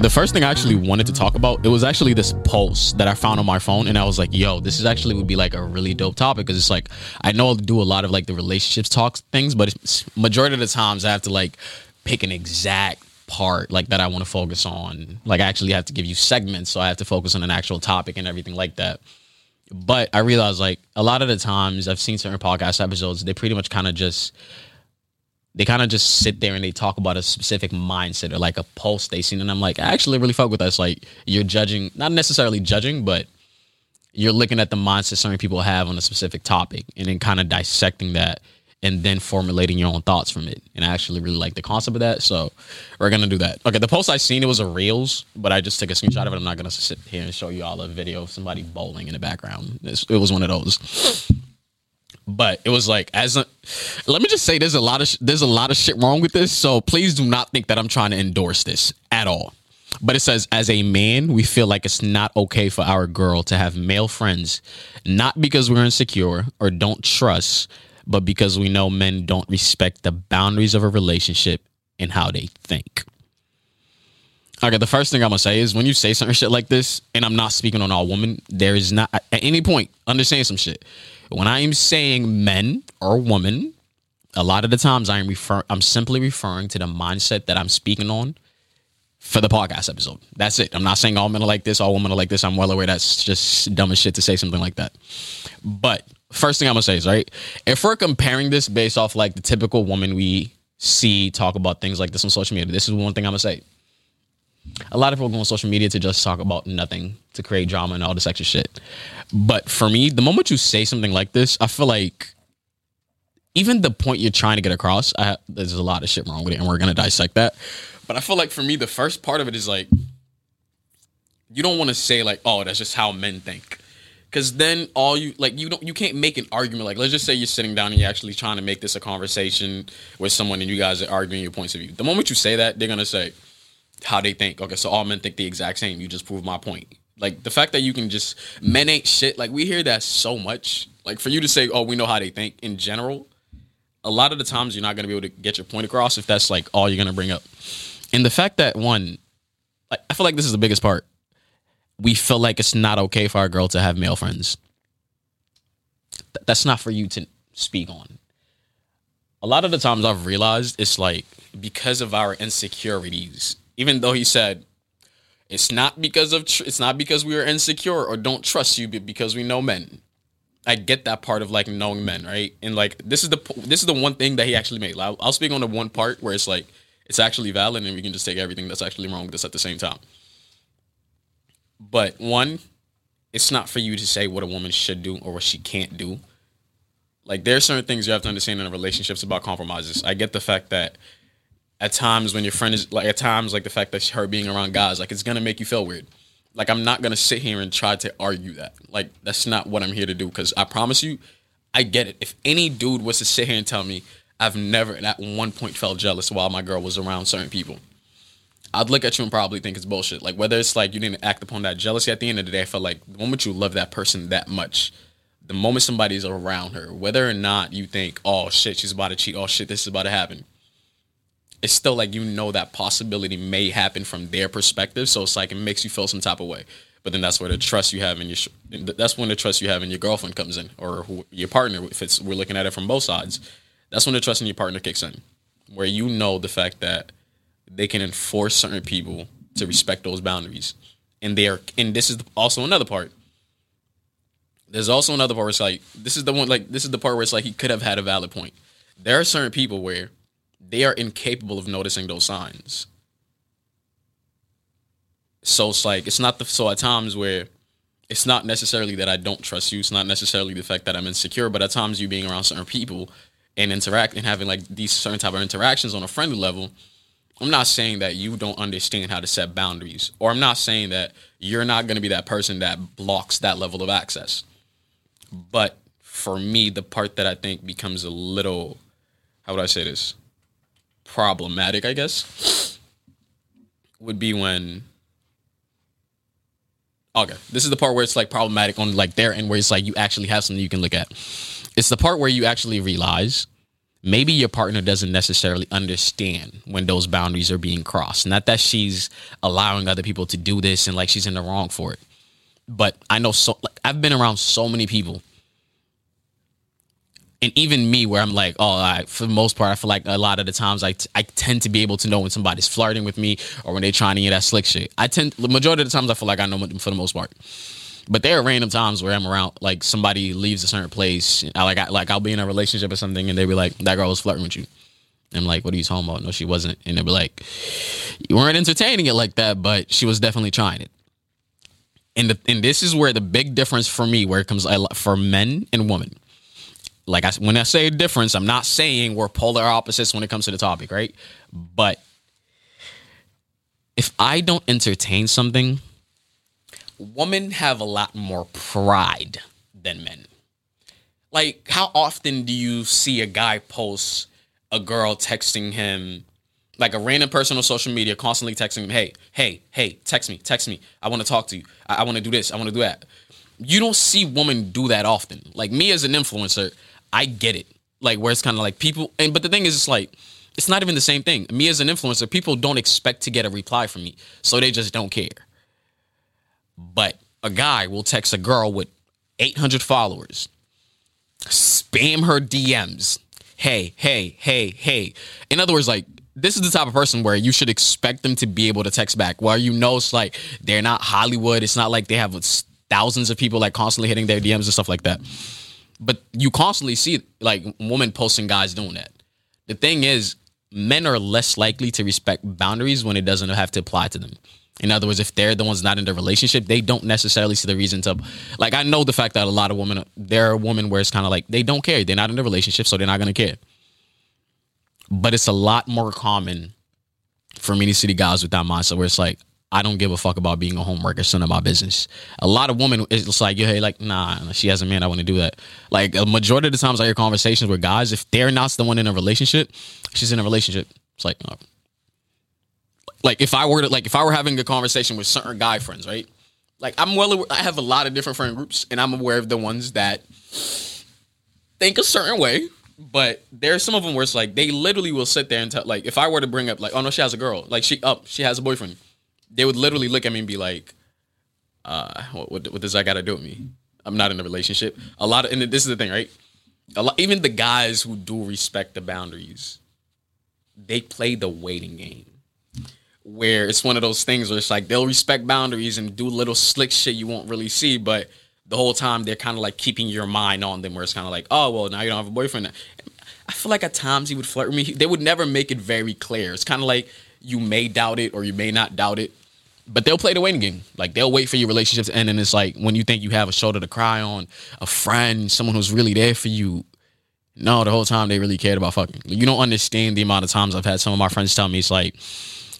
The first thing I actually wanted to talk about, it was actually this pulse that I found on my phone, and I was like, "Yo, this is actually would be like a really dope topic." Because it's like I know I'll do a lot of like the relationships talks things, but majority of the times I have to like pick an exact part like that I want to focus on. Like I actually have to give you segments, so I have to focus on an actual topic and everything like that. But I realized like a lot of the times I've seen certain podcast episodes, they pretty much kind of just they kind of just sit there and they talk about a specific mindset or like a pulse they seen and i'm like i actually really fuck with us. Like you're judging not necessarily judging but you're looking at the mindset certain people have on a specific topic and then kind of dissecting that and then formulating your own thoughts from it. And i actually really like the concept of that so we're gonna do that. Okay the post i seen it was a reels but i just took a screenshot of it. I'm not gonna sit here and show you all a video of somebody bowling in the background. It's- it was one of those but it was like as a let me just say there's a lot of sh- there's a lot of shit wrong with this. So please do not think that i'm trying to endorse this at all. But it says as a man we feel like it's not okay for our girl to have male friends not because we're insecure or don't trust but because we know men don't respect the boundaries of a relationship and how they think. Okay, the first thing I'm gonna say is when you say certain shit like this, and I'm not speaking on all women, there is not at any point understand some shit. When I am saying men or woman, a lot of the times I am refer I'm simply referring to the mindset that I'm speaking on for the podcast episode. That's it. I'm not saying all men are like this, all women are like this. I'm well aware that's just dumb as shit to say something like that. But first thing I'm gonna say is right, if we're comparing this based off like the typical woman we see talk about things like this on social media, this is one thing I'm gonna say a lot of people go on social media to just talk about nothing, to create drama and all this extra shit. But for me, the moment you say something like this, I feel like even the point you're trying to get across, I, there's a lot of shit wrong with it, and we're gonna dissect that. But I feel like for me, the first part of it is like you don't want to say like, "Oh, that's just how men think," because then all you like you don't you can't make an argument. Like, let's just say you're sitting down and you're actually trying to make this a conversation with someone, and you guys are arguing your points of view. The moment you say that, they're gonna say how they think. Okay, so all men think the exact same. You just proved my point. Like the fact that you can just men ain't shit. Like we hear that so much. Like for you to say, oh, we know how they think in general. A lot of the times you're not gonna be able to get your point across if that's like all you're gonna bring up. And the fact that one, like, I feel like this is the biggest part. We feel like it's not okay for our girl to have male friends. Th- that's not for you to speak on. A lot of the times I've realized it's like because of our insecurities. Even though he said it's not because of tr- it's not because we are insecure or don't trust you, but because we know men. I get that part of like knowing men, right? And like this is the this is the one thing that he actually made. I'll, I'll speak on the one part where it's like it's actually valid, and we can just take everything that's actually wrong with this at the same time. But one, it's not for you to say what a woman should do or what she can't do. Like there are certain things you have to understand in a relationship about compromises. I get the fact that at times when your friend is like at times like the fact that her being around guys like it's gonna make you feel weird. Like I'm not gonna sit here and try to argue that. Like that's not what I'm here to do. Because I promise you, I get it. If any dude was to sit here and tell me I've never at one point felt jealous while my girl was around certain people, I'd look at you and probably think it's bullshit. Like whether it's like you didn't act upon that jealousy at the end of the day, I felt like the moment you love that person that much, the moment somebody's around her, whether or not you think, oh shit, she's about to cheat, oh shit, this is about to happen. It's still like you know that possibility may happen from their perspective, so it's like it makes you feel some type of way. But then that's where the trust you have in your that's when the trust you have in your girlfriend comes in, or your partner. If it's we're looking at it from both sides, that's when the trust in your partner kicks in, where you know the fact that they can enforce certain people to respect those boundaries, and they are. And this is also another part. There's also another part where it's like this is the one like this is the part where it's like he could have had a valid point. There are certain people where they are incapable of noticing those signs. So it's like it's not the so at times where it's not necessarily that I don't trust you. It's not necessarily the fact that I'm insecure, but at times you being around certain people and interact and having like these certain type of interactions on a friendly level. I'm not saying that you don't understand how to set boundaries, or I'm not saying that you're not going to be that person that blocks that level of access. But for me, the part that I think becomes a little, how would I say this, problematic, I guess, would be when. Okay, this is the part where it's like problematic on like their end, where it's like you actually have something you can look at. It's the part where you actually realize maybe your partner doesn't necessarily understand when those boundaries are being crossed. Not that she's allowing other people to do this and like she's in the wrong for it. But I know so like I've been around so many people and even me where i'm like oh I, for the most part i feel like a lot of the times I, t- I tend to be able to know when somebody's flirting with me or when they're trying to get that slick shit i tend the majority of the times i feel like i know them for the most part but there are random times where i'm around like somebody leaves a certain place I, like I, like i'll be in a relationship or something and they be like that girl was flirting with you I'm like, what are you talking about? No, she wasn't. And they'll be like, you weren't entertaining it like that, but she was definitely trying it. And the, and this is where the big difference for me, where it comes for men and women like I when I say difference, I'm not saying we're polar opposites when it comes to the topic, right? But if I don't entertain something, women have a lot more pride than men. Like, how often do you see a guy post a girl texting him, like a random person on social media, constantly texting him, hey, hey, hey, text me, text me. I want to talk to you. I, I want to do this. I want to do that. You don't see women do that often. Like me as an influencer, I get it. Like where it's kind of like people, and but the thing is, it's like it's not even the same thing. Me as an influencer, people don't expect to get a reply from me, so they just don't care. But a guy will text a girl with 800 followers, spam her DMs. Hey, hey, hey, hey. In other words, like this is the type of person where you should expect them to be able to text back. Where you know it's like they're not Hollywood. It's not like they have thousands of people like constantly hitting their DMs and stuff like that. But you constantly see like women posting guys doing that. The thing is, men are less likely to respect boundaries when it doesn't have to apply to them. In other words, if they're the ones not in the relationship, they don't necessarily see the reason to. Like, I know the fact that a lot of women, there are women where it's kind of like they don't care. They're not in the relationship, so they're not going to care. But it's a lot more common for many city guys with that mindset where it's like, I don't give a fuck about being a homewrecker. None of my business. A lot of women, it's like, yeah, hey, like, nah, she has a man. I want to do that. Like a majority of the times I hear conversations with guys, if they're not the one in a relationship, she's in a relationship. It's like, no. like if I were to, like, if I were having a conversation with certain guy friends, right? Like I'm well, aware, I have a lot of different friend groups, and I'm aware of the ones that think a certain way. But there's some of them where it's like they literally will sit there and tell, like, if I were to bring up, like, oh no, she has a girl, like she up, oh, she has a boyfriend they would literally look at me and be like, uh, what, what, what does that got to do with me? I'm not in a relationship. A lot of, and this is the thing, right? A lot, even the guys who do respect the boundaries, they play the waiting game. Where it's one of those things where it's like they'll respect boundaries and do little slick shit you won't really see, but the whole time they're kind of like keeping your mind on them. Where it's kind of like, oh well, now you don't have a boyfriend. I feel like at times he would flirt with me. They would never make it very clear. It's kind of like you may doubt it or you may not doubt it. But they'll play the waiting game. Like they'll wait for your relationship to end, and it's like when you think you have a shoulder to cry on, a friend, someone who's really there for you. No, the whole time they really cared about fucking. You don't understand the amount of times I've had some of my friends tell me it's like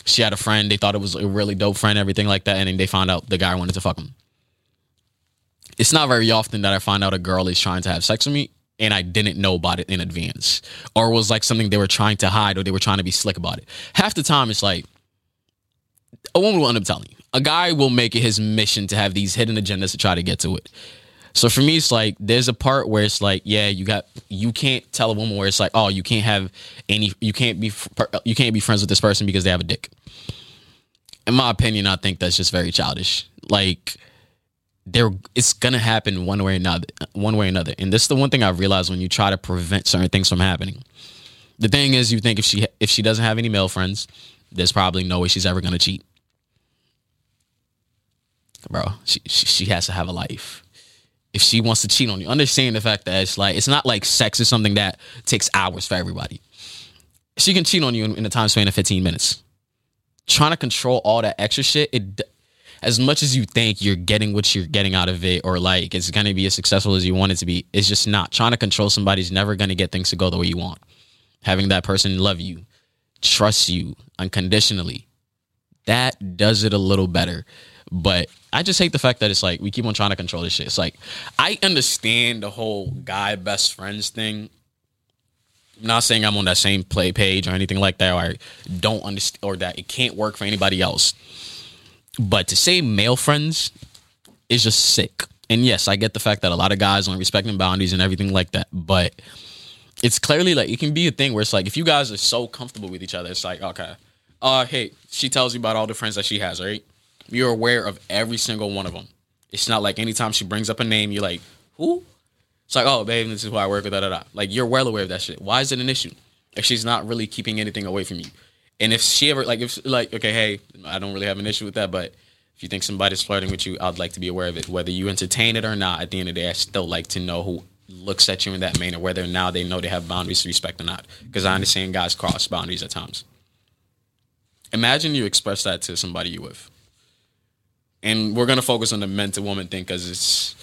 she had a friend, they thought it was a really dope friend, everything like that, and then they found out the guy wanted to fuck them. It's not very often that I find out a girl is trying to have sex with me and I didn't know about it in advance, or was like something they were trying to hide, or they were trying to be slick about it. Half the time, it's like a woman will end up telling you. A guy will make it his mission to have these hidden agendas to try to get to it. So for me, it's like there's a part where it's like, yeah, you got you can't tell a woman where it's like, oh, you can't have any, you can't be, you can't be friends with this person because they have a dick. In my opinion, I think that's just very childish. Like it's gonna happen one way or another one way or another. And this is the one thing i realized when you try to prevent certain things from happening. The thing is you think if she if she doesn't have any male friends there's probably no way she's ever gonna cheat. Bro she, she, she has to have a life. If she wants to cheat on you understand the fact that it's like it's not like sex is something that takes hours for everybody. She can cheat on you in, in a time span of 15 minutes. Trying to control all that extra shit it as much as you think you're getting what you're getting out of it or like it's going to be as successful as you want it to be, it's just not. Trying to control somebody's never going to get things to go the way you want. Having that person love you, trust you unconditionally, that does it a little better. But I just hate the fact that it's like we keep on trying to control this shit. It's like I understand the whole guy best friends thing. I'm not saying I'm on that same play page or anything like that, or I don't understand, or that it can't work for anybody else. But to say male friends is just sick. And yes, I get the fact that a lot of guys aren't respecting boundaries and everything like that. But it's clearly like it can be a thing where it's like if you guys are so comfortable with each other, it's like okay, uh, hey, she tells you about all the friends that she has, right? You're aware of every single one of them. It's not like anytime she brings up a name, you're like, who? It's like, oh, babe, this is who I work with. Da, da, da. Like you're well aware of that shit. Why is it an issue if she's not really keeping anything away from you? And if she ever like, if like, okay, hey, I don't really have an issue with that, but if you think somebody's flirting with you, I'd like to be aware of it. Whether you entertain it or not, at the end of the day, I still like to know who looks at you in that manner, whether now they know they have boundaries to respect or not. Because I understand guys cross boundaries at times. Imagine you express that to somebody you with. And we're gonna focus on the men to woman thing because it's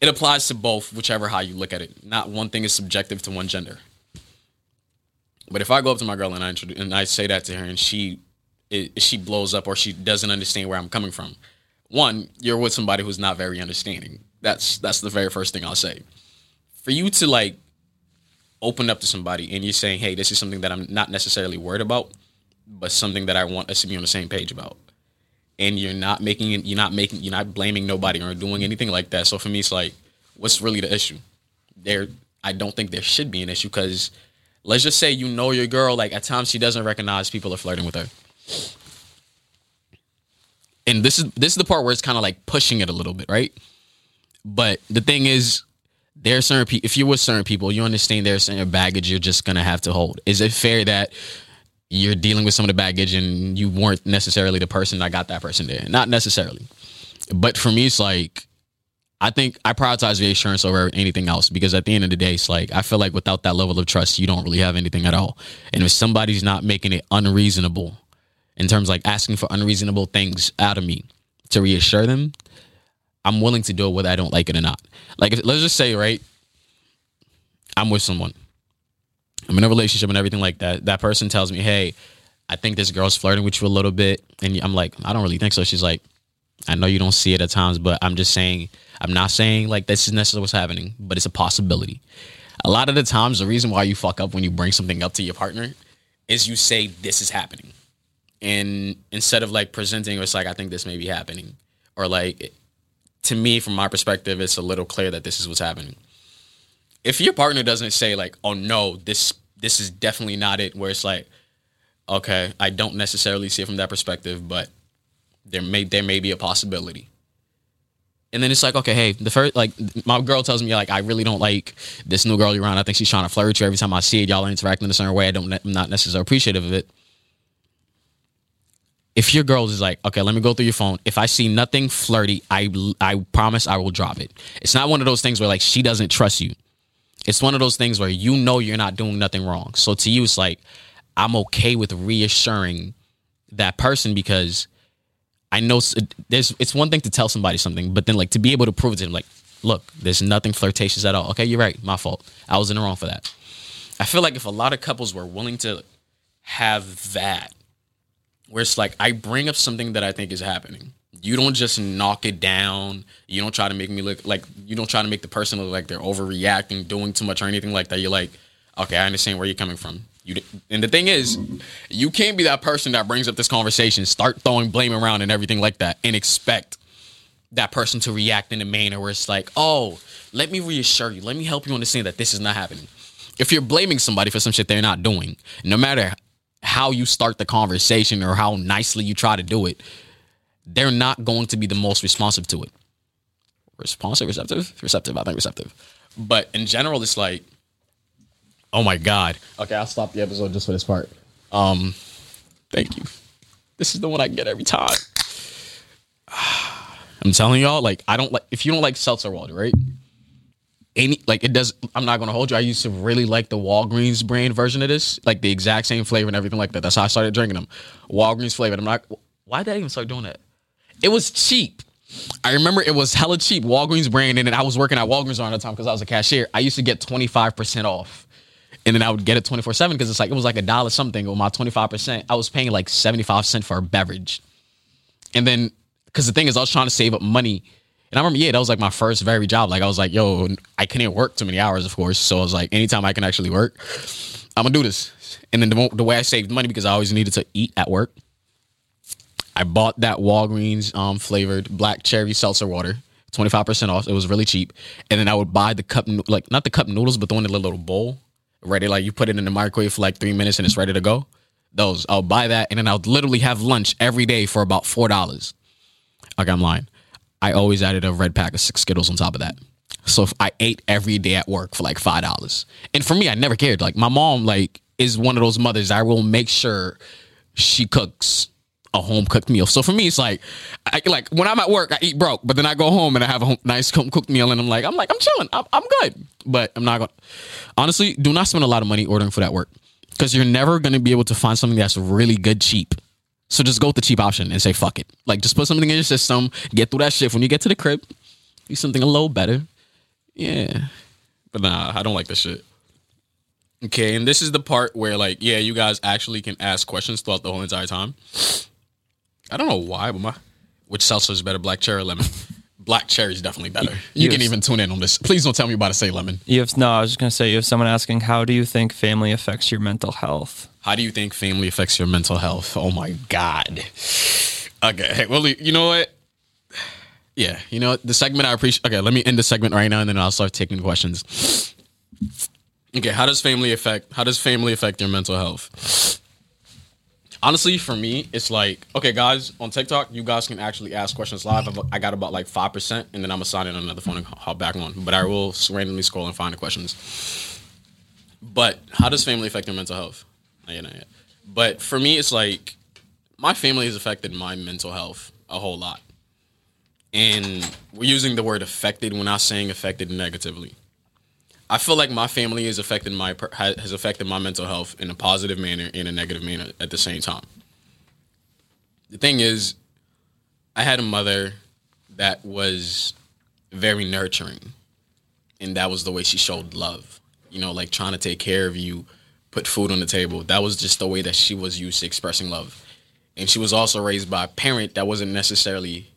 it applies to both, whichever how you look at it. Not one thing is subjective to one gender. But if I go up to my girl and I introduce, and I say that to her and she it, she blows up or she doesn't understand where I'm coming from, one, you're with somebody who's not very understanding. That's that's the very first thing I'll say. For you to like open up to somebody and you're saying, "Hey, this is something that I'm not necessarily worried about, but something that I want us to be on the same page about." And you're not making it, you're not making, you're not blaming nobody or doing anything like that. So for me, it's like, what's really the issue? There, I don't think there should be an issue because let's just say you know your girl, like at times she doesn't recognize people are flirting with her. And this is this is the part where it's kind of like pushing it a little bit, right? But the thing is, there are certain people. If you're with certain people, you understand there's certain baggage you're just gonna have to hold. Is it fair that you're dealing with some of the baggage and you weren't necessarily the person that got that person there? Not necessarily. But for me, it's like I think I prioritize reassurance over anything else because at the end of the day, it's like I feel like without that level of trust, you don't really have anything at all. And if somebody's not making it unreasonable in terms like asking for unreasonable things out of me to reassure them, I'm willing to do it whether I don't like it or not. Like, if, let's just say, right, I'm with someone, I'm in a relationship and everything like that. That person tells me, hey, I think this girl's flirting with you a little bit. And I'm like, I don't really think so. She's like, I know you don't see it at times, but I'm just saying, I'm not saying like this is necessarily what's happening, but it's a possibility. A lot of the times, the reason why you fuck up when you bring something up to your partner is you say, this is happening. And instead of like presenting it's like i think this may be happening. Or like to me from my perspective it's a little clear that this is what's happening. If your partner doesn't say like oh no this this is definitely not it where it's like okay i don't necessarily see it from that perspective but there may there may be a possibility and then it's like okay hey the first like my girl tells me like i really don't like this new girl you're around i think she's trying to flirt you every time i see it y'all are interacting in a certain way i don't i'm not necessarily appreciative of it if your girl is like, okay, let me go through your phone. If I see nothing flirty, I I promise I will drop it. It's not one of those things where like she doesn't trust you. It's one of those things where you know you're not doing nothing wrong. So to you, it's like I'm okay with reassuring that person because I know there's. It's one thing to tell somebody something, but then like to be able to prove to them, like, look, there's nothing flirtatious at all. Okay, you're right. My fault. I was in the wrong for that. I feel like if a lot of couples were willing to have that where it's like I bring up something that I think is happening. You don't just knock it down. You don't try to make me look like you don't try to make the person look like they're overreacting, doing too much or anything like that. You're like, okay, I understand where you're coming from. You and the thing is, you can't be that person that brings up this conversation, start throwing blame around and everything like that, and expect that person to react in a manner where it's like, oh, let me reassure you, let me help you understand that this is not happening. If you're blaming somebody for some shit they're not doing, no matter how you start the conversation or how nicely you try to do it, they're not going to be the most responsive to it. Responsive, receptive, receptive. I think receptive. But in general, it's like, oh my god. Okay, I'll stop the episode just for this part. Um, thank you. This is the one I get every time. I'm telling y'all, like, I don't like if you don't like seltzer water, right? any like it does i'm not gonna hold you i used to really like the walgreens brand version of this like the exact same flavor and everything like that that's how i started drinking them walgreens flavor i'm not why did i even start doing that it was cheap i remember it was hella cheap walgreens brand and i was working at walgreens around the time because i was a cashier i used to get 25% off and then i would get it 24-7 because it's like it was like a dollar something with my 25% i was paying like 75 cents for a beverage and then because the thing is i was trying to save up money and I remember, yeah, that was like my first very job. Like I was like, yo, I couldn't work too many hours, of course. So I was like, anytime I can actually work, I'm gonna do this. And then the, the way I saved money because I always needed to eat at work, I bought that Walgreens um, flavored black cherry seltzer water, 25% off. It was really cheap. And then I would buy the cup, like not the cup noodles, but the one in the little bowl. Ready. Like you put it in the microwave for like three minutes and it's ready to go. Those I'll buy that and then I'll literally have lunch every day for about four dollars. Okay, I'm lying. I always added a red pack of six Skittles on top of that. So if I ate every day at work for like five dollars. And for me, I never cared. Like my mom, like is one of those mothers I will make sure she cooks a home cooked meal. So for me, it's like, I, like when I'm at work, I eat broke, but then I go home and I have a home, nice home cooked meal, and I'm like, I'm like, I'm chilling, I'm, I'm good, but I'm not going. to Honestly, do not spend a lot of money ordering for that work because you're never going to be able to find something that's really good cheap. So just go with the cheap option and say fuck it. Like just put something in your system, get through that shift. When you get to the crib, do something a little better. Yeah, but nah, I don't like this shit. Okay, and this is the part where like, yeah, you guys actually can ask questions throughout the whole entire time. I don't know why, but my which seltzer is better, black cherry or lemon? black cherry is definitely better. You Yes. can even tune in on this. Please don't tell me about to say lemon. You have no. I was just gonna say you have someone asking, how do you think family affects your mental health? How do you think family affects your mental health? Oh my god. Okay, hey, well, you know what? Yeah, you know what? the segment I appreciate. Okay, let me end the segment right now, and then I'll start taking questions. Okay, how does family affect? How does family affect your mental health? Honestly, for me, it's like okay, guys, on TikTok, you guys can actually ask questions live. I've- I got about like five percent, and then I'm gonna sign in on another phone and hop back on. But I will randomly scroll and find the questions. But how does family affect your mental health? Not yet, not yet. But for me, it's like my family has affected my mental health a whole lot. And we're using the word affected. We're not saying affected negatively. I feel like my family has affected my has affected my mental health in a positive manner and a negative manner at the same time. The thing is, I had a mother that was very nurturing, and that was the way she showed love. You know, like trying to take care of you, put food on the table. That was just the way that she was used to expressing love. And she was also raised by a parent that wasn't necessarily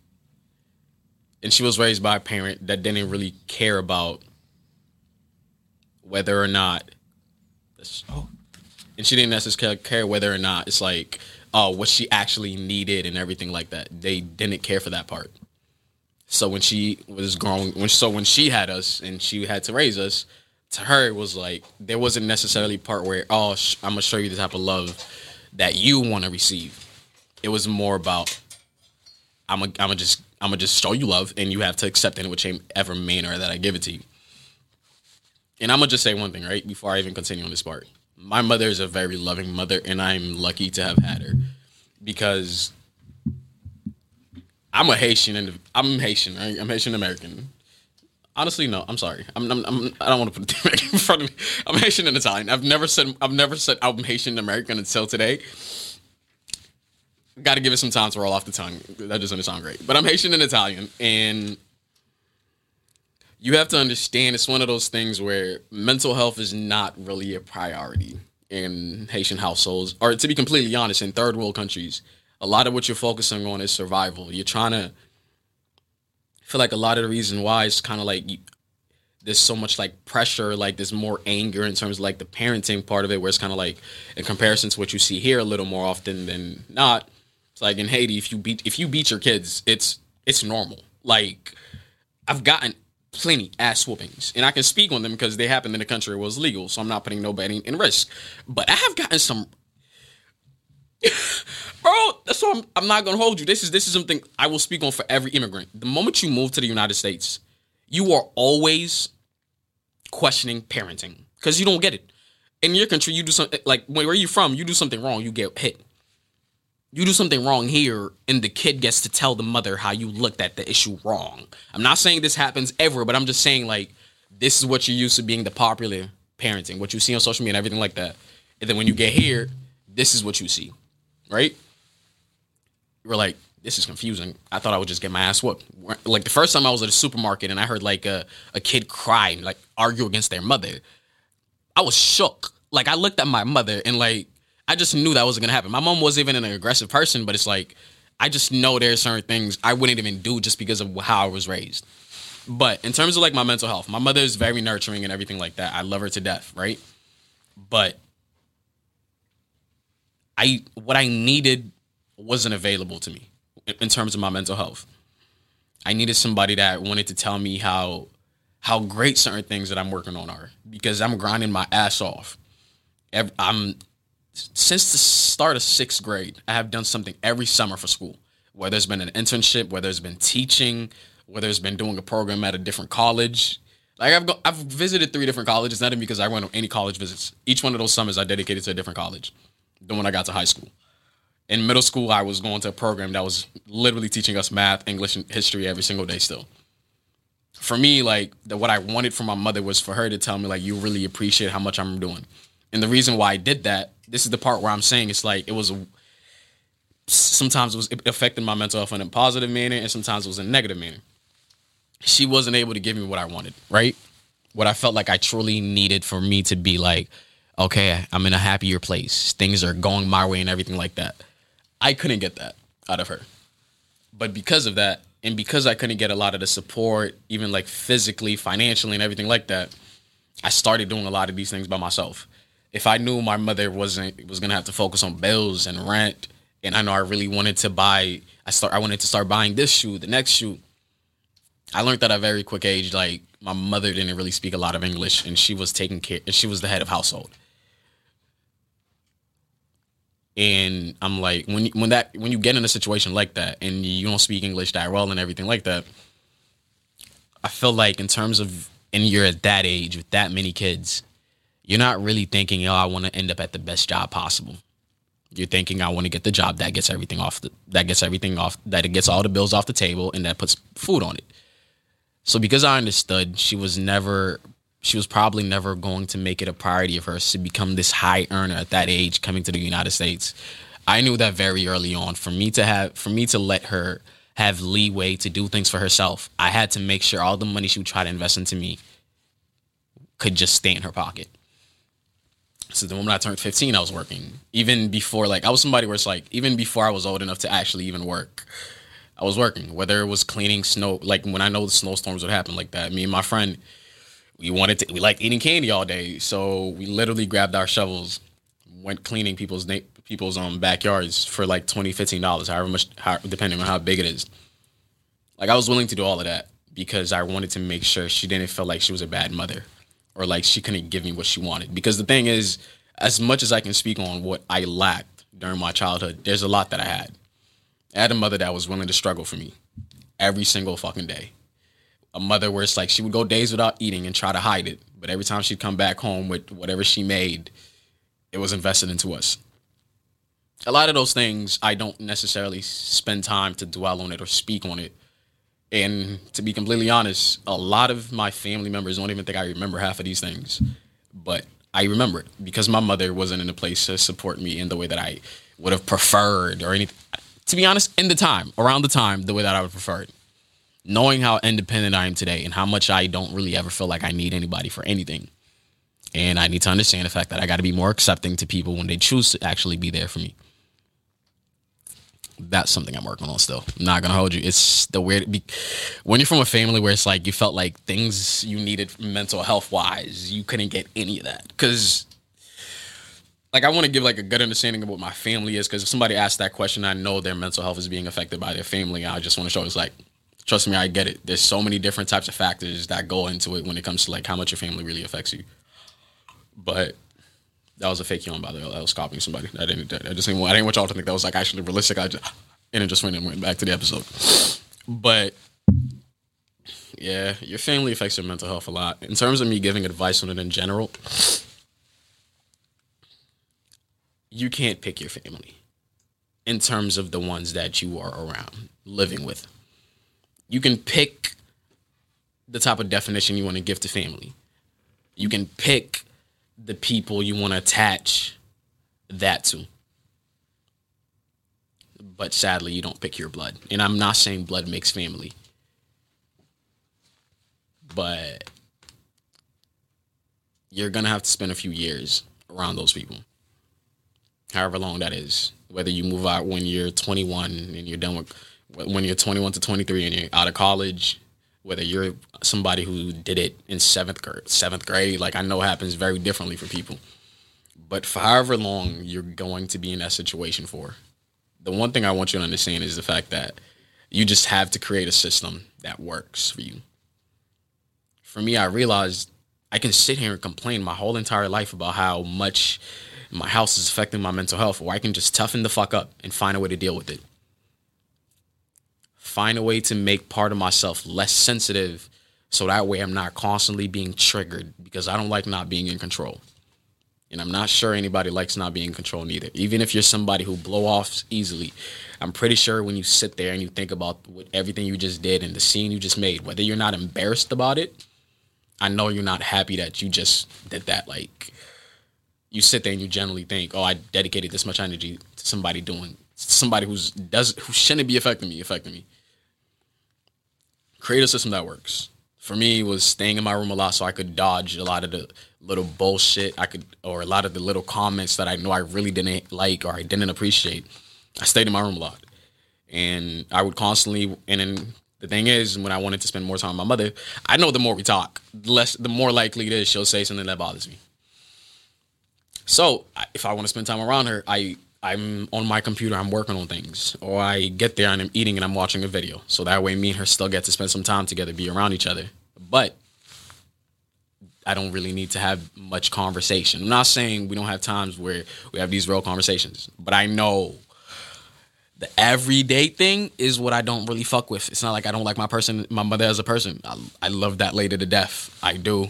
and she was raised by a parent that didn't really care about whether or not oh, and she didn't necessarily care whether or not it's like oh what she actually needed and everything like that. They didn't care for that part. So when she was growing when so when she had us and she had to raise us to her it was like there wasn't necessarily part where oh sh- i'm gonna show you the type of love that you want to receive. It was more about i'm gonna I'm just i'm gonna just show you love and you have to accept it in whichever manner that i give it to you and i'm gonna just say one thing right before i even continue on this part my mother is a very loving mother and i'm lucky to have had her because I'm a Haitian and I'm Haitian. Right? I'm Haitian American. Honestly, no. I'm sorry. I'm, I'm, I'm I don't want to put the American in front of me. I'm Haitian and Italian. I've never said I've never said I'm Haitian American until today. Got to give it some time to roll off the tongue. That doesn't sound great, but I'm Haitian and Italian, and you have to understand it's one of those things where mental health is not really a priority in Haitian households, or to be completely honest, in third world countries a lot of what you're focusing on is survival. You're trying to I feel like a lot of the reason why it's kind of like you, there's so much like pressure, like there's more anger in terms of like the parenting part of it, where it's kind of like in comparison to what you see here a little more often than not. It's like in Haiti, if you beat if you beat your kids, it's it's normal. Like I've gotten plenty ass whoopings, and I can speak on them because they happened in a country where it was legal, so I'm not putting nobody in risk. But I have gotten some bro. That's why I'm, I'm not gonna hold you. This is this is something I will speak on for every immigrant. The moment you move to the United States, you are always questioning parenting because you don't get it. In your country, you do something like where you from, you do something wrong, you get hit. You do something wrong here, and the kid gets to tell the mother how you looked at the issue wrong. I'm not saying this happens ever, but I'm just saying like this is what you're used to being the popular parenting, what you see on social media and everything like that. And then when you get here, this is what you see right? Were like, this is confusing. I thought I would just get my ass whooped. Like the first time I was at a supermarket and I heard like a, a kid cry and like argue against their mother, I was shook. Like I looked at my mother and like I just knew that wasn't gonna happen. My mom wasn't even an aggressive person, but it's like I just know there's certain things I wouldn't even do just because of how I was raised. But in terms of like my mental health, my mother is very nurturing and everything like that. I love her to death, right? But I what I needed wasn't available to me in- in terms of my mental health. I needed somebody that wanted to tell me how how great certain things that I'm working on are because I'm grinding my ass off. I'm since the start of sixth grade, I have done something every summer for school. Whether it's been an internship, whether it's been teaching, whether it's been doing a program at a different college. Like I've go, I've visited three different colleges, not even because I went on any college visits. Each one of those summers I dedicated to a different college. Then when I got to high school. In middle school, I was going to a program that was literally teaching us math, English, and history every single day still. For me, like the, what I wanted from my mother was for her to tell me like you really appreciate how much I'm doing. And the reason why I did that, this is the part where I'm saying it's like it was a sometimes it was it affected my mental health in a positive manner and sometimes it was in a negative manner. She wasn't able to give me what I wanted, right? What I felt like I truly needed for me to be like, okay, I'm in a happier place. Things are going my way and everything like that. I couldn't get that out of her. But because of that, and because I couldn't get a lot of the support, even like physically, financially, and everything like that, I started doing a lot of these things by myself. If I knew my mother wasn't was gonna have to focus on bills and rent, and I know I really wanted to buy, I start I wanted to start buying this shoe, the next shoe. I learned that at a very quick age, like my mother didn't really speak a lot of English, and she was taking care, and she was the head of household. And I'm like, when when that when you get in a situation like that, and you don't speak English that well and everything like that, I feel like in terms of, and you're at that age with that many kids, you're not really thinking, oh, I want to end up at the best job possible. You're thinking, I want to get the job that gets everything off the, that gets everything off, that it gets all the bills off the table, and that puts food on it. So because I understood, she was never, she was probably never going to make it a priority of hers to become this high earner at that age, coming to the United States. I knew that very early on. For me to have, for me to let her have leeway to do things for herself, I had to make sure all the money she would try to invest into me could just stay in her pocket. So the moment I turned 15, I was working. Even before, like, I was somebody where it's like, even before I was old enough to actually even work, I was working. Whether it was cleaning snow, like when I know the snowstorms would happen like that. Me and my friend, we wanted to, we liked eating candy all day. So we literally grabbed our shovels, went cleaning people's na- people's um backyards for like 20 $15, however much, how, depending on how big it is. Like, I was willing to do all of that because I wanted to make sure she didn't feel like she was a bad mother or like she couldn't give me what she wanted. Because the thing is, as much as I can speak on what I lacked during my childhood, there's a lot that I had. I had a mother that was willing to struggle for me every single fucking day. A mother where it's like she would go days without eating and try to hide it, but every time she'd come back home with whatever she made, it was invested into us. A lot of those things I don't necessarily spend time to dwell on it or speak on it and to be completely honest, a lot of my family members don't even think I remember half of these things. But I remember it because my mother wasn't in a place to support me in the way that I would have preferred or anything. To be honest, in the time, around the time, the way that I would prefer it. Knowing how independent I am today and how much I don't really ever feel like I need anybody for anything. And I need to understand the fact that I got to be more accepting to people when they choose to actually be there for me that's something I'm working on still. I'm not gonna hold you. It's the weird be, when you're from a family where it's like you felt like things you needed mental health wise, you couldn't get any of that because. Like I want to give like a good understanding of what my family is because if somebody asks that question, I know their mental health is being affected by their family. I just want to show it's like, trust me, I get it. There's so many different types of factors that go into it when it comes to like how much your family really affects you. But that was a fake yawn, by the way. I was copying somebody. I didn't. I just didn't. I didn't want y'all to think that was like actually realistic. I just and it just went and went back to the episode. But yeah, your family affects your mental health a lot. In terms of me giving advice on it in general, you can't pick your family. In terms of the ones that you are around, living with, you can pick the type of definition you want to give to family. You can pick the people you want to attach that to. But sadly, you don't pick your blood. And I'm not saying blood makes family. But you're going to have to spend a few years around those people. However long that is. Whether you move out when you're 21 and you're done with, when you're 21 to 23 and you're out of college, whether you're somebody who did it in seventh grade, seventh grade, like I know happens very differently for people. But for however long you're going to be in that situation for, the one thing I want you to understand is the fact that you just have to create a system that works for you. For me, I realized I can sit here and complain my whole entire life about how much my house is affecting my mental health, or I can just toughen the fuck up and find a way to deal with it. Find a way to make part of myself less sensitive so that way I'm not constantly being triggered because I don't like not being in control. And I'm not sure anybody likes not being in control neither. Even if you're somebody who blow off easily, I'm pretty sure when you sit there and you think about what everything you just did and the scene you just made, whether you're not embarrassed about it, I know you're not happy that you just did that. Like you sit there and you generally think, "Oh, I dedicated this much energy to somebody doing somebody who's does who shouldn't be affecting me, affecting me." Create a system that works for me was staying in my room a lot so I could dodge a lot of the little bullshit I could or a lot of the little comments that I know I really didn't like or I didn't appreciate. I stayed in my room a lot. And I would constantly and then the thing is when I wanted to spend more time with my mother, I know the more we talk, the less the more likely it is she'll say something that bothers me. So if I want to spend time around her, I I'm on my computer, I'm working on things, or I get there and I'm eating and I'm watching a video. So that way, me and her still get to spend some time together, be around each other. But I don't really need to have much conversation. I'm not saying we don't have times where we have these real conversations, but I know the everyday thing is what I don't really fuck with. It's not like I don't like my person, my mother as a person. I, I love that lady to death. I do.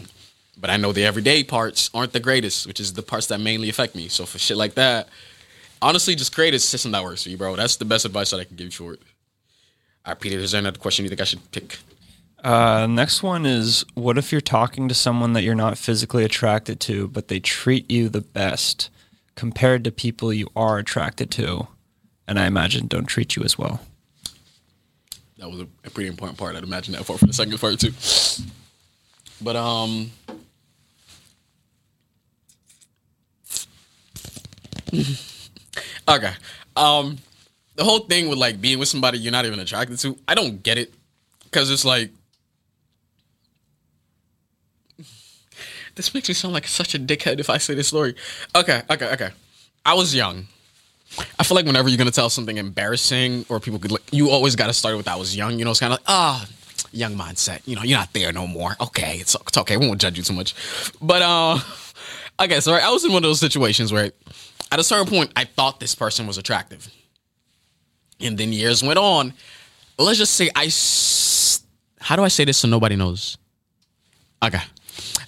But I know the everyday parts aren't the greatest, which is the parts that mainly affect me. So for shit like that, honestly, just create a system that works for you, bro. That's the best advice that I can give you for it. All right, Peter, is there another question you think I should pick? Uh, next one is what if you're talking to someone that you're not physically attracted to, but they treat you the best compared to people you are attracted to, and I imagine don't treat you as well? That was a, pretty important part. I'd imagine that for the second part too. But um, okay. Um, the whole thing with like being with somebody you're not even attracted to, I don't get it, because it's like this makes me sound like such a dickhead if I say this story. Okay, okay, okay. I was young. I feel like whenever you're gonna tell something embarrassing or people could, like, you always got to start with "I was young." You know, it's kind of like ah, young mindset. You know, you're not there no more. Okay, it's, it's okay. We won't judge you too much. But uh, okay, so right, I was in one of those situations where, at a certain point, I thought this person was attractive, and then years went on. Let's just say I. s- How do I say this so nobody knows? Okay,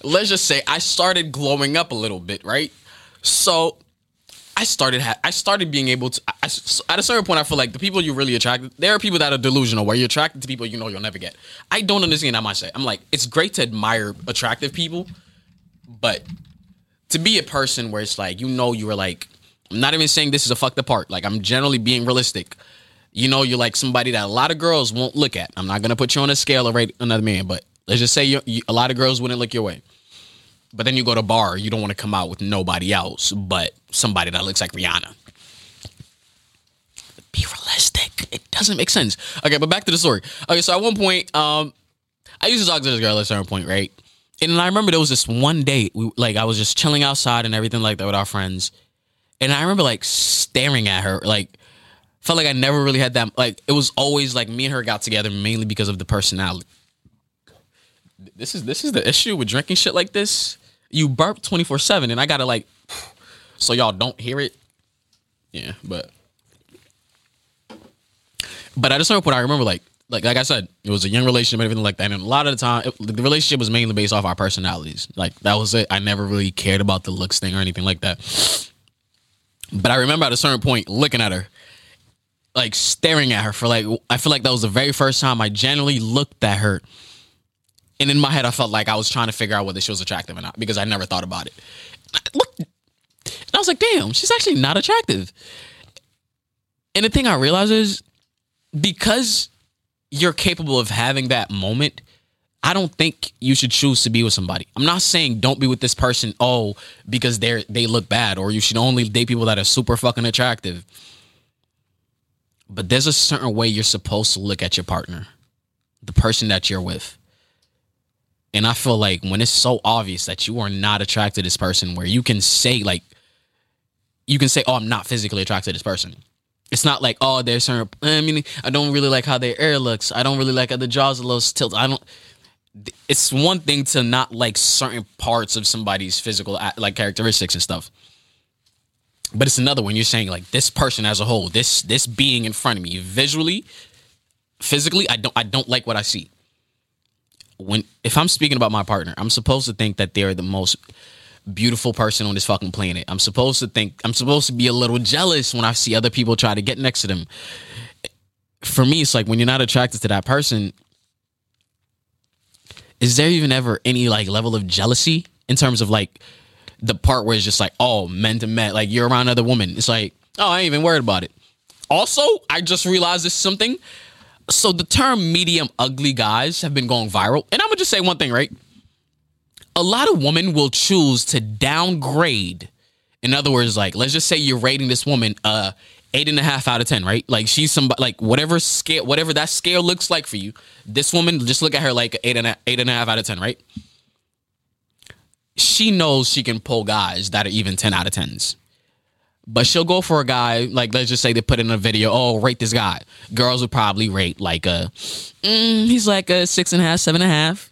let's just say I started glowing up a little bit, right? So I started ha- I started being able to I, at a certain point I feel like the people you're really attracted there are people that are delusional where you're attracted to people you know you'll never get. I don't understand how much that mindset. I'm like it's great to admire attractive people, but to be a person where it's like you know you were like I'm not even saying this is a fucked part. Like I'm generally being realistic. You know you're like somebody that a lot of girls won't look at. I'm not gonna put you on a scale or rate another man, but let's just say you, you, a lot of girls wouldn't look your way. But then you go to bar, you don't want to come out with nobody else but somebody that looks like Rihanna. Be realistic. It doesn't make sense. Okay, but back to the story. Okay, so at one point, um, I used to talk to this girl at a certain point, right? And I remember there was this one date, we, like I was just chilling outside and everything like that with our friends, and I remember like staring at her, like felt like I never really had that. Like it was always like me and her got together mainly because of the personality. This is this is the issue with drinking shit like this. You burp twenty four seven, and I gotta like, so y'all don't hear it. Yeah, but but at a certain point, I remember like like like I said, it was a young relationship and everything like that. And a lot of the time, it, the relationship was mainly based off our personalities. Like that was it. I never really cared about the looks thing or anything like that. But I remember at a certain point looking at her, like staring at her for like I feel like that was the very first time I genuinely looked at her. And in my head, I felt like I was trying to figure out whether she was attractive or not because I never thought about it. I looked, and I was like, damn, she's actually not attractive. And the thing I realized is because you're capable of having that moment, I don't think you should choose to be with somebody. I'm not saying don't be with this person, oh, because they're they look bad, or you should only date people that are super fucking attractive. But there's a certain way you're supposed to look at your partner, the person that you're with. And I feel like when it's so obvious that you are not attracted to this person, where you can say, like, you can say, oh, I'm not physically attracted to this person. It's not like, oh, there's certain, I mean, I don't really like how their hair looks. I don't really like how the jaws are a little tilted. I don't, it's one thing to not like certain parts of somebody's physical like characteristics and stuff. But it's another when you're saying like this person as a whole, this this being in front of me, visually, physically, I don't I don't like what I see. When if I'm speaking about my partner, I'm supposed to think that they're the most beautiful person on this fucking planet. I'm supposed to think I'm supposed to be a little jealous when I see other people try to get next to them. For me, it's like when you're not attracted to that person, is there even ever any like level of jealousy in terms of like the part where it's just like, oh, men to men, like you're around another woman. It's like, oh, I ain't even worried about it. Also, I just realized this something. So the term medium ugly guys have been going viral. And I'm gonna just say one thing, right? A lot of women will choose to downgrade. In other words, like let's just say you're rating this woman uh eight and a half out of ten, right? Like she's somebody like whatever scale whatever that scale looks like for you, this woman, just look at her like eight and a, eight and a half out of ten, right? She knows she can pull guys that are even ten out of tens. But she'll go for a guy like let's just say they put in a video. Oh, rate this guy. Girls would probably rate like a mm, he's like a six and a half, seven and a half.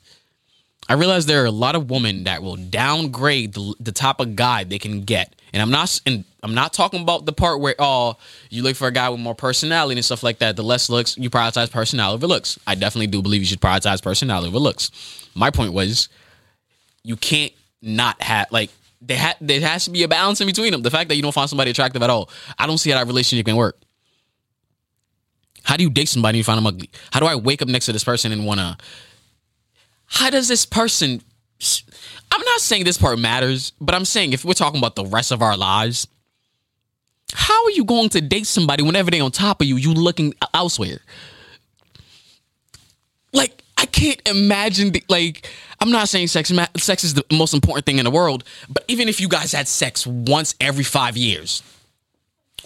I realize there are a lot of women that will downgrade the, the type of guy they can get, and I'm not and I'm not talking about the part where oh you look for a guy with more personality and stuff like that. The less looks you prioritize personality over looks. I definitely do believe you should prioritize personality over looks. My point was you can't not have like there, ha- there has to be a balance in between them. The fact that you don't find somebody attractive at all, I don't see how that relationship can work. How do you date somebody and you find them ugly? How do I wake up next to this person and wanna? How does this person? I'm not saying this part matters, but I'm saying if we're talking about the rest of our lives, how are you going to date somebody whenever they're on top of you, you looking elsewhere? Like I can't imagine the, like I'm not saying sex sex is the most important thing in the world, but even if you guys had sex once every 5 years,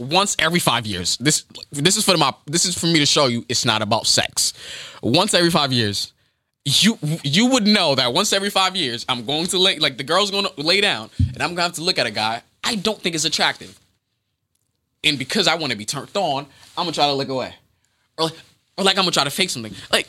once every 5 years. This this is for my this is for me to show you it's not about sex. Once every 5 years, you you would know that once every 5 years I'm going to lay like the girl's going to lay down and I'm going to have to look at a guy I don't think is attractive. And because I want to be turned on, I'm to try to look away. Or like, or like I'm to try to fake something. Like